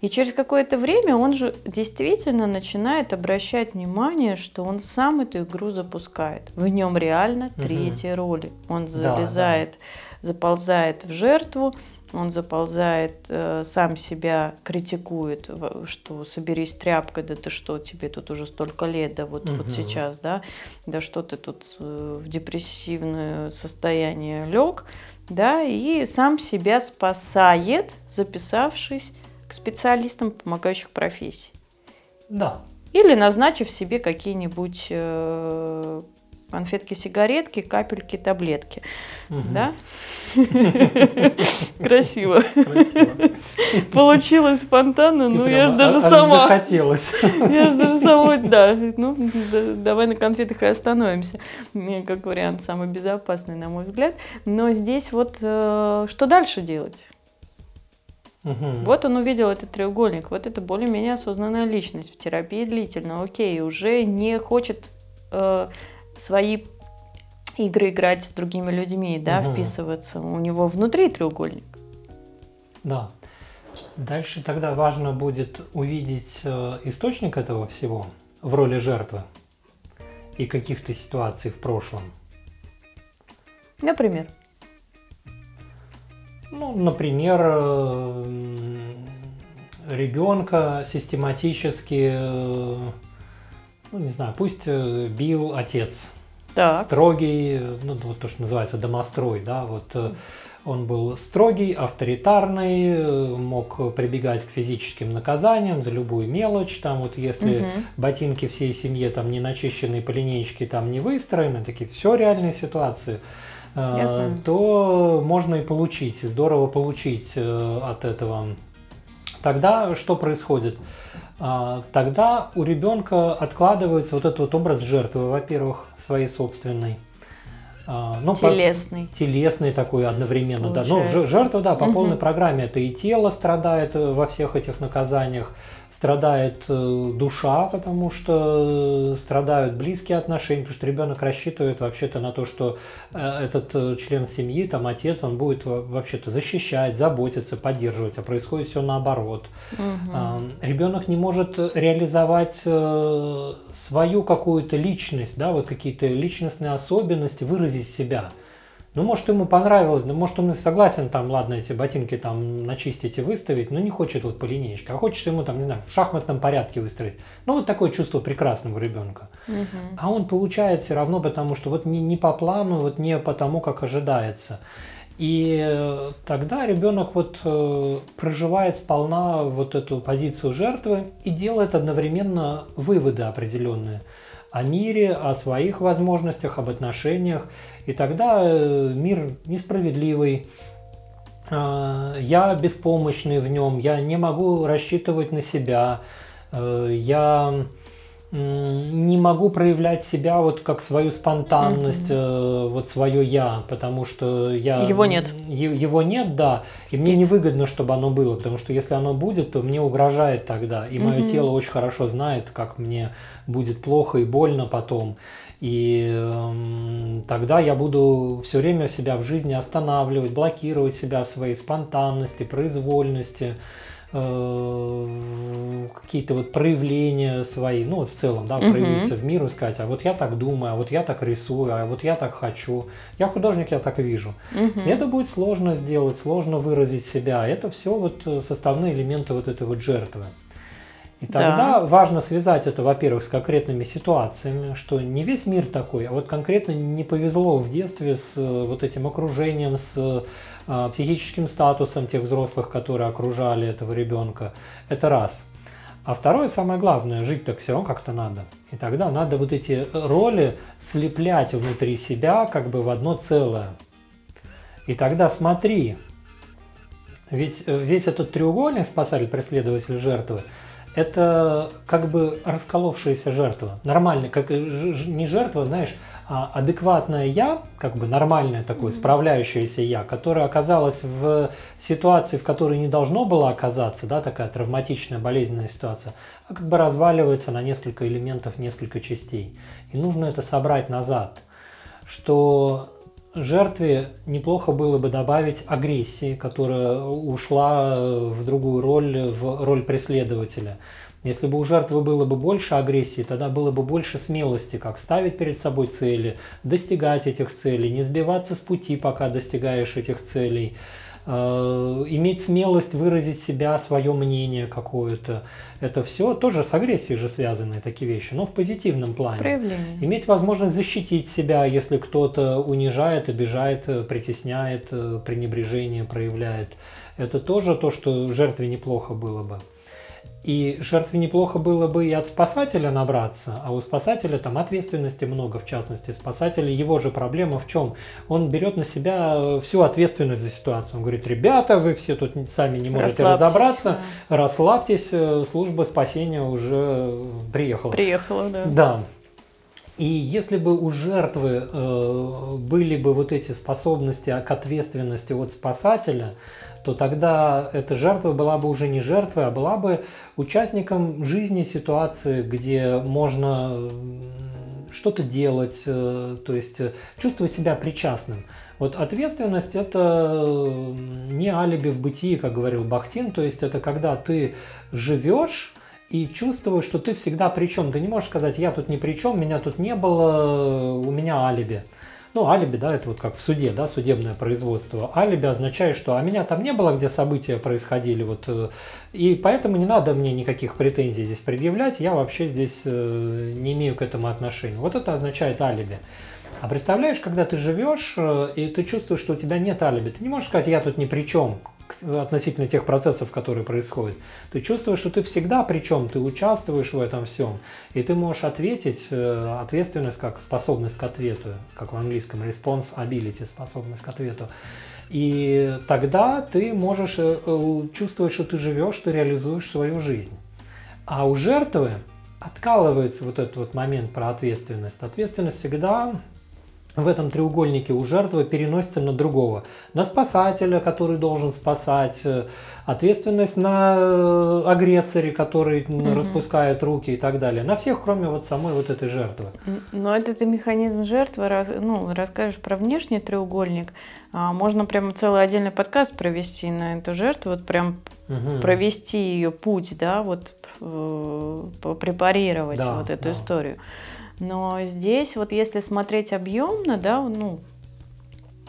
S2: И через какое-то время он же действительно начинает обращать внимание, что он сам эту игру запускает. В нем реально третья угу. роли. Он залезает, да, да. заползает в жертву, он заползает, э, сам себя критикует, что соберись тряпкой, да ты что, тебе тут уже столько лет, да вот, угу. вот сейчас, да, да что ты тут э, в депрессивное состояние лег, да, и сам себя спасает, записавшись к специалистам помогающих профессий.
S1: Да.
S2: Или назначив себе какие-нибудь э, конфетки, сигаретки, капельки, таблетки. Угу. Да? [LAUGHS] Красиво. Получилось спонтанно, ну я же даже сама...
S1: Захотелось.
S2: Я же даже сама, да. Ну, давай на конфетах и остановимся. Как вариант самый безопасный, на мой взгляд. Но здесь вот э, что дальше делать? Угу. Вот он увидел этот треугольник, вот это более-менее осознанная личность в терапии длительно, окей, уже не хочет э, свои игры играть с другими людьми, да, угу. вписываться. У него внутри треугольник.
S1: Да. Дальше тогда важно будет увидеть э, источник этого всего в роли жертвы и каких-то ситуаций в прошлом.
S2: Например?
S1: Ну, например, э, ребенка систематически, э, ну, не знаю, пусть бил отец. Так. Строгий, ну, вот то, что называется домострой, да, вот он был строгий, авторитарный, мог прибегать к физическим наказаниям за любую мелочь. Там вот если угу. ботинки всей семье там не начищены, по линейке там не выстроены, такие все реальные ситуации. Э, Ясно. то можно и получить, и здорово получить э, от этого. Тогда что происходит? А, тогда у ребенка откладывается вот этот вот образ жертвы, во-первых, своей собственной.
S2: А, ну, телесный.
S1: По, телесный такой одновременно, Получается. да. Ну, жертва, да, по угу. полной программе. Это и тело страдает э, во всех этих наказаниях, страдает э, душа, потому что страдают близкие отношения, потому что ребенок рассчитывает вообще-то на то, что э, этот член семьи, там отец, он будет вообще-то защищать, заботиться, поддерживать, а происходит все наоборот. Угу. Ребенок не может реализовать свою какую-то личность, да, вот какие-то личностные особенности, выразить себя – ну, может, ему понравилось, ну, может, он согласен, там, ладно, эти ботинки там начистить и выставить, но не хочет вот по линейке, а хочет ему, там, не знаю, в шахматном порядке выстроить. Ну, вот такое чувство прекрасного ребенка. Угу. А он получает все равно, потому что вот не, не по плану, вот не по тому, как ожидается. И э, тогда ребенок вот э, проживает сполна вот эту позицию жертвы и делает одновременно выводы определенные о мире, о своих возможностях, об отношениях. И тогда э, мир несправедливый, а, я беспомощный в нем, я не могу рассчитывать на себя, э, я не могу проявлять себя вот как свою спонтанность, mm-hmm. вот свое я, потому что я
S2: его нет,
S1: его нет, да, Спит. и мне невыгодно, чтобы оно было, потому что если оно будет, то мне угрожает тогда, и мое mm-hmm. тело очень хорошо знает, как мне будет плохо и больно потом. И э, тогда я буду все время себя в жизни останавливать, блокировать себя в своей спонтанности, произвольности, э, какие-то вот проявления свои, ну вот в целом, да, проявиться угу. в мир и сказать, а вот я так думаю, а вот я так рисую, а вот я так хочу. Я художник, я так вижу. Это будет сложно сделать, сложно выразить себя. Это все вот составные элементы вот этой вот жертвы. И тогда да. важно связать это, во-первых, с конкретными ситуациями, что не весь мир такой, а вот конкретно не повезло в детстве с э, вот этим окружением, с а, психическим статусом тех взрослых, которые окружали этого ребенка. Это раз. А второе, самое главное, жить так все равно как-то надо. И тогда надо вот эти роли слеплять внутри себя как бы в одно целое. И тогда смотри, ведь э, весь этот треугольник спасатель, преследователь, жертвы – это как бы расколовшаяся жертва. Нормальная, как не жертва, знаешь, а адекватное я, как бы нормальное такое, справляющееся я, которое оказалось в ситуации, в которой не должно было оказаться, да, такая травматичная, болезненная ситуация, а как бы разваливается на несколько элементов, несколько частей. И нужно это собрать назад, что жертве неплохо было бы добавить агрессии, которая ушла в другую роль, в роль преследователя. Если бы у жертвы было бы больше агрессии, тогда было бы больше смелости, как ставить перед собой цели, достигать этих целей, не сбиваться с пути, пока достигаешь этих целей, Э, иметь смелость выразить себя, свое мнение какое-то. Это все тоже с агрессией же связанные такие вещи, но в позитивном плане.
S2: Проявление.
S1: Иметь возможность защитить себя, если кто-то унижает, обижает, притесняет, э, пренебрежение проявляет. Это тоже то, что жертве неплохо было бы. И жертве неплохо было бы и от спасателя набраться, а у спасателя там ответственности много, в частности. Спасатель, его же проблема в чем? Он берет на себя всю ответственность за ситуацию. Он говорит, ребята, вы все тут сами не можете разобраться, да. расслабьтесь, э, служба спасения уже приехала.
S2: Приехала, да.
S1: Да. И если бы у жертвы э, были бы вот эти способности к ответственности от спасателя, то тогда эта жертва была бы уже не жертвой, а была бы участником жизни ситуации, где можно что-то делать, э, то есть э, чувствовать себя причастным. Вот ответственность это не алиби в бытии, как говорил Бахтин, то есть это когда ты живешь и чувствуешь, что ты всегда при чем. Ты не можешь сказать, я тут ни при чем, меня тут не было, у меня алиби. Ну, алиби, да, это вот как в суде, да, судебное производство. Алиби означает, что а меня там не было, где события происходили, вот, э, и поэтому не надо мне никаких претензий здесь предъявлять, я вообще здесь э, не имею к этому отношения. Вот это означает алиби. А представляешь, когда ты живешь, э, и ты чувствуешь, что у тебя нет алиби, ты не можешь сказать, я тут ни при чем относительно тех процессов, которые происходят. Ты чувствуешь, что ты всегда при чем, ты участвуешь в этом всем, и ты можешь ответить, э, ответственность как способность к ответу, как в английском response ability, способность к ответу. И тогда ты можешь э, чувствовать, что ты живешь, ты реализуешь свою жизнь. А у жертвы откалывается вот этот вот момент про ответственность. Ответственность всегда в этом треугольнике у жертвы переносится на другого. На спасателя, который должен спасать, э, ответственность на э, агрессоре, который угу. распускает руки и так далее. На всех, кроме вот самой вот этой жертвы.
S2: Но этот механизм жертвы, раз, ну, расскажешь про внешний треугольник, а можно прямо целый отдельный подкаст провести на эту жертву, вот прям угу. провести ее путь, да, вот э, препарировать да, вот эту да. историю. Но здесь вот если смотреть объемно, да, ну,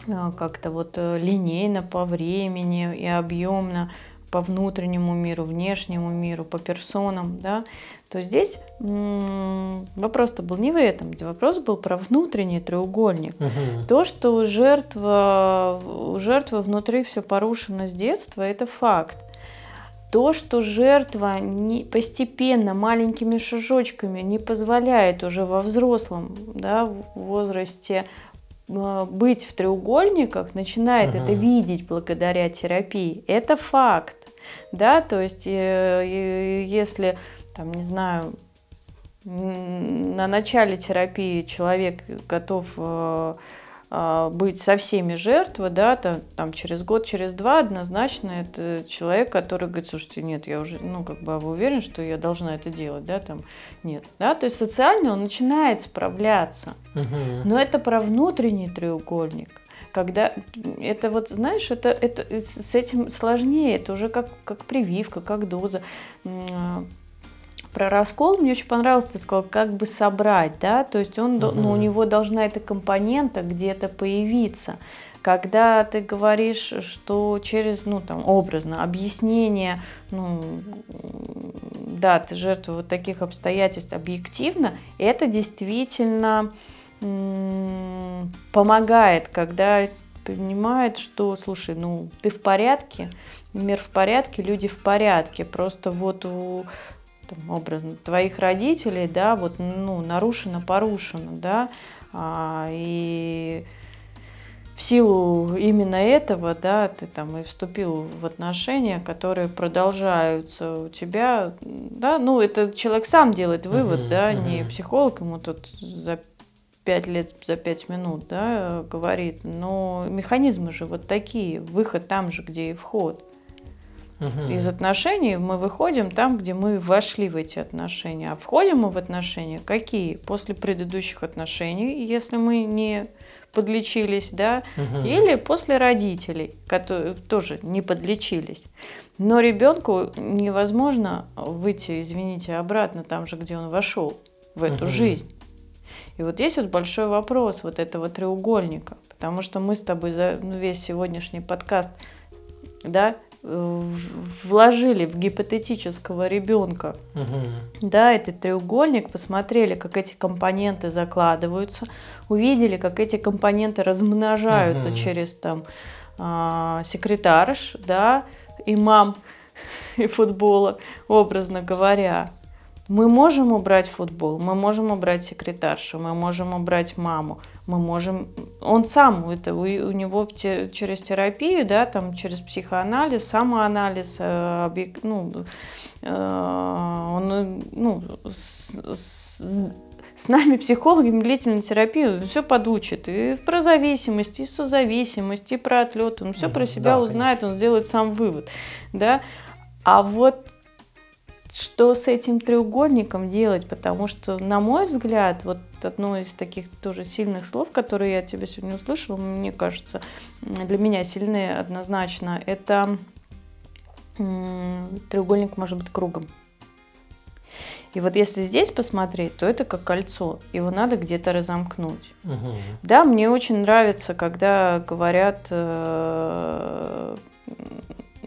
S2: а, как-то вот э, линейно по времени и объемно по внутреннему миру, внешнему миру, по персонам, да, то здесь вопрос-то был не в этом, вопрос был про внутренний треугольник. Угу. То, что у жертвы, у жертвы внутри все порушено с детства, это факт то, что жертва не, постепенно, маленькими шажочками не позволяет уже во взрослом да, возрасте э, быть в треугольниках, начинает ага. это видеть благодаря терапии, это факт. Да, то есть, э, если, там, не знаю, на начале терапии человек готов э, а, быть со всеми жертвой, да, там, там через год, через два однозначно это человек, который говорит, слушайте, нет, я уже, ну, как бы, а вы уверены, что я должна это делать, да, там, нет, да, то есть социально он начинает справляться, угу. но это про внутренний треугольник, когда это вот, знаешь, это, это с этим сложнее, это уже как, как прививка, как доза, про раскол мне очень понравилось, ты сказал, как бы собрать, да, то есть он, угу. ну, у него должна эта компонента где-то появиться. Когда ты говоришь, что через, ну, там, образно, объяснение, ну, да, ты жертва вот таких обстоятельств объективно, это действительно помогает, когда понимает, что, слушай, ну, ты в порядке, мир в порядке, люди в порядке, просто вот у там, образно, твоих родителей, да, вот, ну, нарушено, порушено, да, а, и в силу именно этого, да, ты там и вступил в отношения, которые продолжаются у тебя, да, ну, это человек сам делает вывод, uh-huh, да, uh-huh. не психолог ему тут за пять лет, за пять минут, да, говорит, но механизмы же вот такие, выход там же, где и вход. Угу. Из отношений мы выходим там, где мы вошли в эти отношения. А входим мы в отношения какие? После предыдущих отношений, если мы не подлечились, да, угу. или после родителей, которые тоже не подлечились. Но ребенку невозможно выйти, извините, обратно там же, где он вошел, в эту угу. жизнь. И вот здесь вот большой вопрос вот этого треугольника, потому что мы с тобой за ну, весь сегодняшний подкаст, да, вложили в гипотетического ребенка, угу. да, этот треугольник, посмотрели, как эти компоненты закладываются, увидели, как эти компоненты размножаются угу. через там а, секретарш, да, имам [LAUGHS] и футбола, образно говоря. Мы можем убрать футбол, мы можем убрать секретаршу, мы можем убрать маму, мы можем, он сам, это у, него те, через терапию, да, там через психоанализ, самоанализ, э, объек, ну, э, он, ну, с, с, с нами, психологами, длительной терапии все подучит. И про зависимость, и созависимость, и про отлет. Он все угу, про себя да, узнает, конечно. он сделает сам вывод. Да? А вот что с этим треугольником делать, потому что, на мой взгляд, вот одно из таких тоже сильных слов, которые я тебя сегодня услышала, мне кажется, для меня сильные однозначно, это треугольник может быть кругом. И вот если здесь посмотреть, то это как кольцо, его надо где-то разомкнуть. Угу. Да, мне очень нравится, когда говорят, э,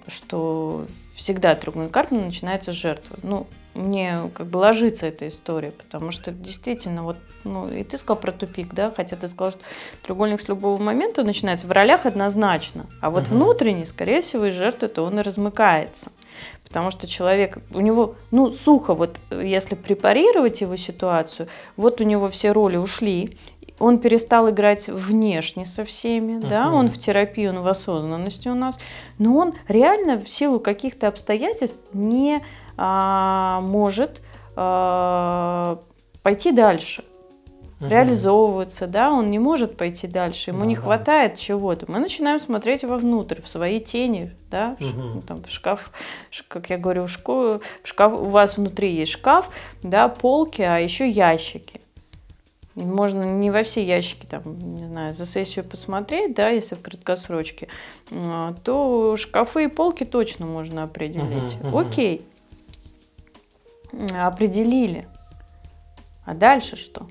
S2: что всегда треугольник Карпмана начинается с жертвы. Ну, мне как бы ложится эта история, потому что действительно, вот, ну, и ты сказал про тупик, да, хотя ты сказал, что треугольник с любого момента начинается в ролях однозначно, а вот угу. внутренний, скорее всего, из жертвы-то он и размыкается. Потому что человек, у него, ну, сухо, вот если препарировать его ситуацию, вот у него все роли ушли, он перестал играть внешне со всеми, uh-huh. да, он в терапии, он в осознанности у нас, но он реально в силу каких-то обстоятельств не а, может а, пойти дальше угу. реализовываться, да, он не может пойти дальше, ему да, не да. хватает чего-то. Мы начинаем смотреть вовнутрь, в свои тени, да, угу. там, в шкаф, как я говорю, в, шкаф, в шкаф, у вас внутри есть шкаф, да, полки, а еще ящики. Можно не во все ящики, там, не знаю, за сессию посмотреть, да, если в краткосрочке, а, то шкафы и полки точно можно определить. Uh-huh, uh-huh. Окей, определили. А дальше что?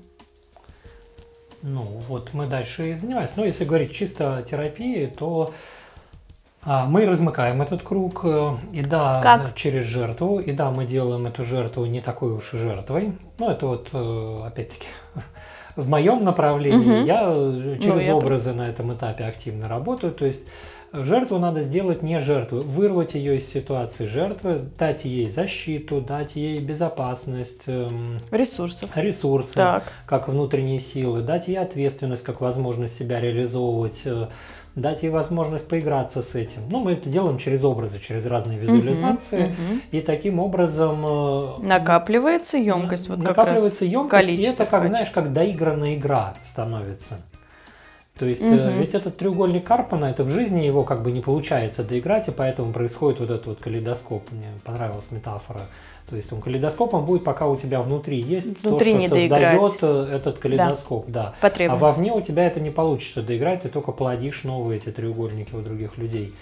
S1: Ну, вот мы дальше и занимаемся. Но если говорить чисто о терапии, то а, мы размыкаем этот круг, э, и да, как? через жертву, и да, мы делаем эту жертву не такой уж и жертвой. Ну, это вот, э, опять-таки, [LAUGHS] в моем направлении угу. я через ну, образы я... на этом этапе активно работаю. То есть Жертву надо сделать не жертвой, вырвать ее из ситуации жертвы, дать ей защиту, дать ей безопасность, эм,
S2: ресурсов,
S1: ресурсы, так. как внутренние силы, дать ей ответственность, как возможность себя реализовывать, э, дать ей возможность поиграться с этим. Ну, мы это делаем через образы, через разные визуализации, угу, угу. и таким образом э,
S2: накапливается емкость, вот
S1: накапливается как емкость, и это как знаешь, как доигранная игра становится. То есть угу. ведь этот треугольник Карпана, это в жизни его как бы не получается доиграть, и поэтому происходит вот этот вот калейдоскоп. Мне понравилась метафора. То есть он калейдоскопом будет, пока у тебя внутри есть внутри то, что создает доиграть. Э, этот калейдоскоп, да. да. А вовне у тебя это не получится доиграть, ты только плодишь новые эти треугольники у других людей.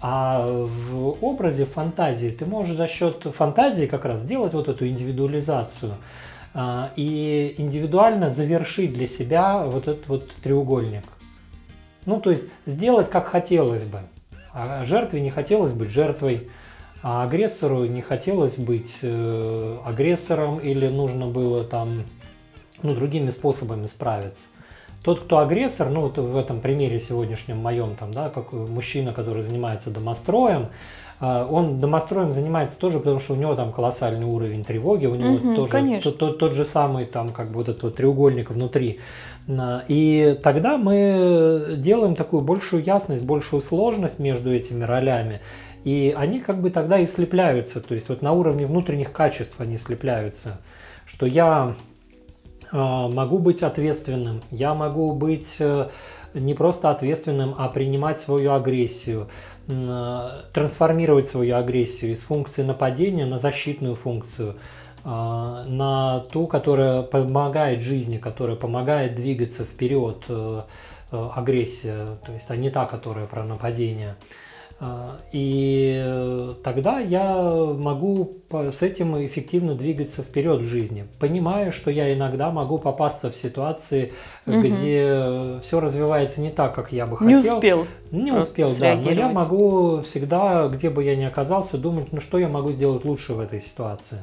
S1: А в образе фантазии ты можешь за счет фантазии как раз сделать вот эту индивидуализацию. А, и индивидуально завершить для себя вот этот вот треугольник. Ну, то есть сделать как хотелось бы. А жертве не хотелось быть жертвой, а агрессору не хотелось быть э, агрессором или нужно было там ну, другими способами справиться. Тот, кто агрессор, ну вот в этом примере сегодняшнем моем, там, да, как мужчина, который занимается домостроем, а, он домостроем занимается тоже, потому что у него там колоссальный уровень тревоги, у него угу, тоже тот, тот, тот же самый там как бы вот этот вот треугольник внутри. И тогда мы делаем такую большую ясность, большую сложность между этими ролями. И они как бы тогда и слепляются, то есть вот на уровне внутренних качеств они слепляются, что я а, могу быть ответственным, я могу быть э, не просто ответственным, а принимать свою агрессию, трансформировать свою агрессию из функции нападения на защитную функцию, а, на ту, которая помогает жизни, которая помогает двигаться вперед, э, э, агрессия, то есть а не та, которая про нападение. А, и тогда я могу с этим эффективно двигаться вперед в жизни, понимая, что я иногда могу попасться в ситуации, угу. где все развивается не так, как я бы хотел.
S2: Не успел.
S1: Не успел, да. Но я могу всегда, где бы я ни оказался, думать, ну что я могу сделать лучше в этой ситуации.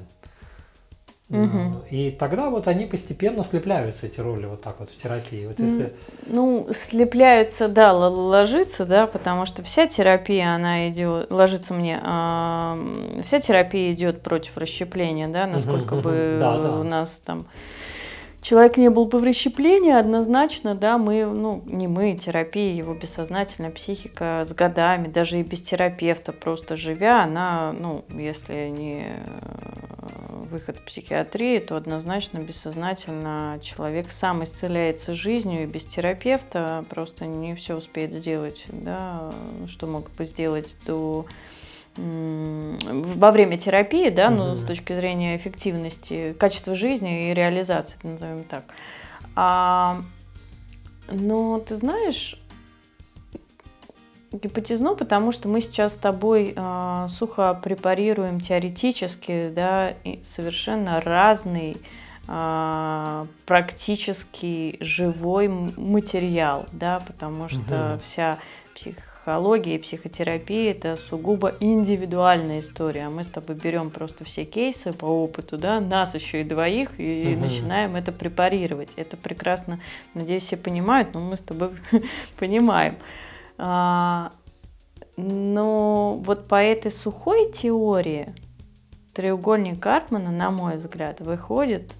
S1: Угу. И тогда вот они постепенно слепляются, эти роли, вот так вот в терапии. Вот если...
S2: Ну, слепляются, да, ложится, да, потому что вся терапия, она идет, ложится мне, э, вся терапия идет против расщепления, да, насколько угу, бы да, да. у нас там человек не был бы в расщеплении, однозначно, да, мы, ну, не мы, терапия, его бессознательная психика с годами, даже и без терапевта, просто живя, она, ну, если не выход в психиатрии, то однозначно бессознательно человек сам исцеляется жизнью, и без терапевта просто не все успеет сделать, да, что мог бы сделать до во время терапии, да, ну, с точки зрения эффективности, качества жизни и реализации, назовем так. А, но ты знаешь, гипотезну, потому что мы сейчас с тобой э, сухо препарируем теоретически, да, и совершенно разный э, практически живой материал, да, потому что угу. вся психология и психотерапия это сугубо индивидуальная история. А мы с тобой берем просто все кейсы по опыту, да, нас еще и двоих, и угу. начинаем это препарировать. Это прекрасно, надеюсь, все понимают, но мы с тобой [LAUGHS] понимаем. А, но вот по этой сухой теории треугольник Карпмана, на мой взгляд, выходит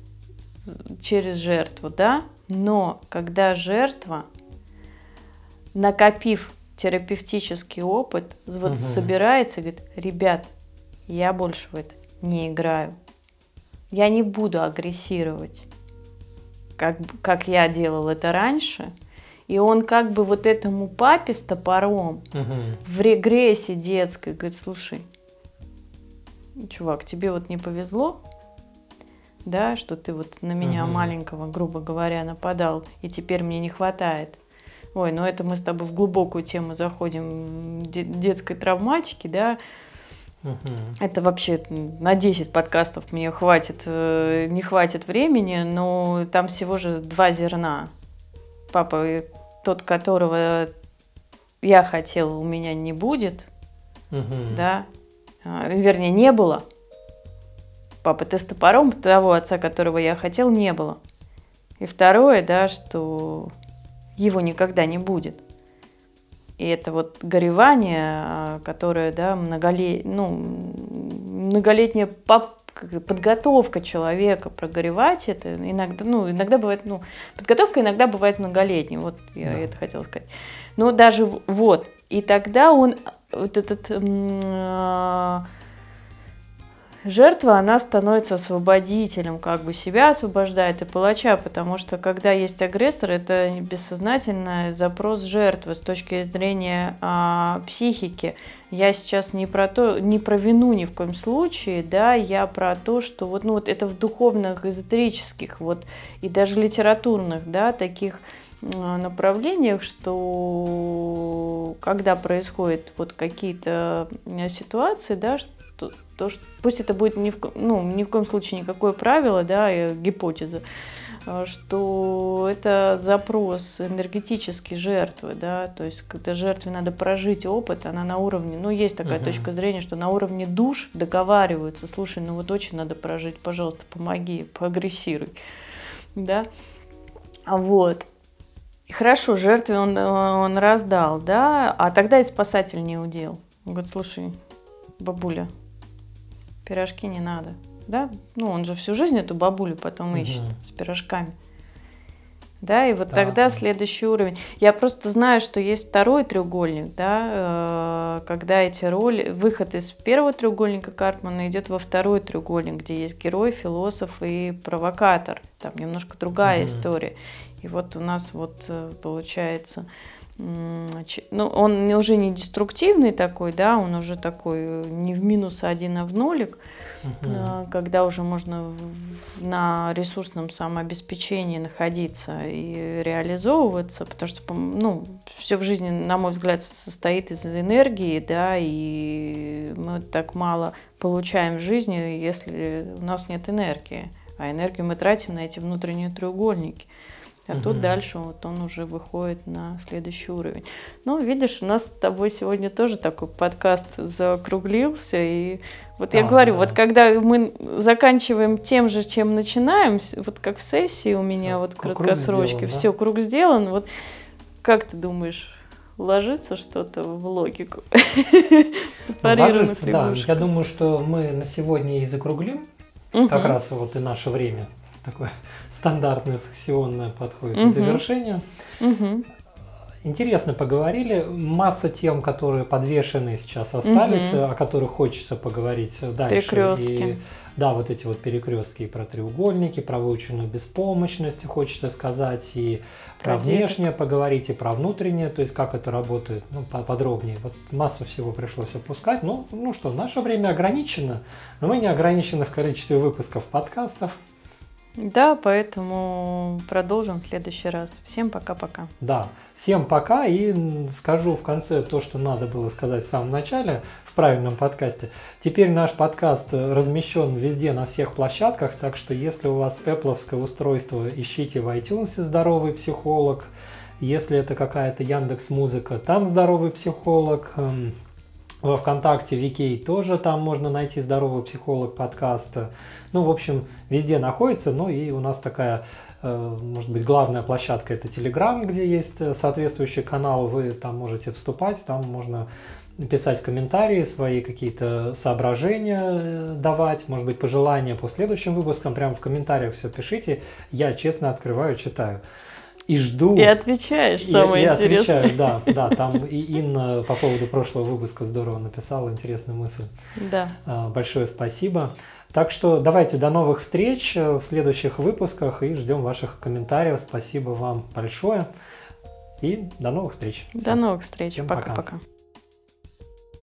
S2: через жертву, да, но когда жертва, накопив терапевтический опыт, вот угу. собирается и говорит, ребят, я больше в это не играю, я не буду агрессировать, как, как я делал это раньше – и он как бы вот этому папе с топором угу. в регрессе детской говорит, слушай, чувак, тебе вот не повезло, да, что ты вот на меня угу. маленького, грубо говоря, нападал, и теперь мне не хватает. Ой, ну это мы с тобой в глубокую тему заходим детской травматики, да. Угу. Это вообще на 10 подкастов мне хватит, э, не хватит времени, но там всего же два зерна. Папа тот, которого я хотела, у меня не будет, угу. да, а, вернее, не было. Папа, ты с топором того отца, которого я хотел, не было. И второе, да, что его никогда не будет. И это вот горевание, а, которое, да, многолет... ну, многолетняя подготовка человека прогоревать это иногда, ну, иногда бывает, ну, подготовка иногда бывает многолетней, вот я да. это хотела сказать. Но даже вот, и тогда он, вот этот, жертва, она становится освободителем, как бы себя освобождает и палача, потому что когда есть агрессор, это бессознательный запрос жертвы с точки зрения а, психики. Я сейчас не про то, не про вину ни в коем случае, да, я про то, что вот, ну, вот это в духовных, эзотерических, вот, и даже литературных, да, таких направлениях, что когда происходят вот какие-то ситуации, да, что то, что, пусть это будет ни в, ну, ни в коем случае никакое правило, да, гипотеза, а, что это запрос энергетический жертвы, да, то есть когда жертве надо прожить опыт, она на уровне, ну, есть такая uh-huh. точка зрения, что на уровне душ договариваются, слушай, ну вот очень надо прожить, пожалуйста, помоги, поагрессируй, да, вот. Хорошо, жертве он, он раздал, да, а тогда и спасатель не удел. Он говорит, слушай, бабуля, пирожки не надо. Да? Ну, он же всю жизнь эту бабулю потом ищет угу. с пирожками. Да, и вот да, тогда да. следующий уровень. Я просто знаю, что есть второй треугольник, да, э, когда эти роли, выход из первого треугольника Карпмана идет во второй треугольник, где есть герой, философ и провокатор. Там немножко другая угу. история. И вот у нас вот э, получается ну, он уже не деструктивный такой, да, он уже такой э, не в минус один, а в нолик, угу. когда уже можно на ресурсном самообеспечении находиться и реализовываться, потому что, ну, все в жизни, на мой взгляд, состоит из энергии, да, и мы так мало получаем в жизни, если у нас нет энергии, а энергию мы тратим на эти внутренние треугольники. А угу. тут дальше вот он уже выходит на следующий уровень. Ну, видишь, у нас с тобой сегодня тоже такой подкаст закруглился. И вот я а, говорю, да. вот когда мы заканчиваем тем же, чем начинаем, вот как в сессии у меня все, вот краткосрочки, сделан, все, круг сделан. Вот как ты думаешь, ложится что-то в логику?
S1: Ложится, да. Я думаю, что мы на сегодня и закруглим как раз вот и наше время такое [LAUGHS] стандартное сессионное подходит угу. к завершению. Угу. интересно поговорили. Масса тем, которые подвешены сейчас остались,
S2: Мгм.
S1: о которых хочется поговорить дальше.
S2: Перекрестки.
S1: И, да, вот эти вот перекрестки и про треугольники, про выученную беспомощность хочется сказать, и про,
S2: Про
S1: внешнее поговорить, и про внутреннее, то есть как это работает, ну, подробнее. Вот массу всего пришлось опускать. Ну, ну что, наше время ограничено, но мы не ограничены в количестве выпусков подкастов.
S2: Да, поэтому продолжим в следующий раз. Всем пока-пока.
S1: Да, всем пока и скажу в конце то, что надо было сказать в самом начале в правильном подкасте. Теперь наш подкаст размещен везде на всех площадках, так что если у вас Apple устройство, ищите в iTunes «Здоровый психолог». Если это какая-то Яндекс Музыка, там «Здоровый психолог». Во ВКонтакте, Викей тоже там можно найти «Здоровый психолог» подкаста. Ну, в общем, везде находится. Ну и у нас такая, э, может быть, главная площадка это Telegram, где есть э, соответствующий канал. Вы там можете вступать, там можно писать комментарии, свои какие-то соображения э, давать, может быть, пожелания по следующим выпускам. Прямо в комментариях все пишите. Я честно открываю, читаю. И жду.
S2: И отвечаешь,
S1: И-
S2: самое
S1: и
S2: интересное.
S1: отвечаю, да, да, там и Инна по поводу прошлого выпуска здорово написала интересную мысль.
S2: Да.
S1: А, Большое спасибо. Так что давайте до новых встреч в следующих выпусках и ждем ваших комментариев. Спасибо вам большое. И до новых встреч.
S2: До новых встреч.
S1: Всем пока.
S2: Пока-пока.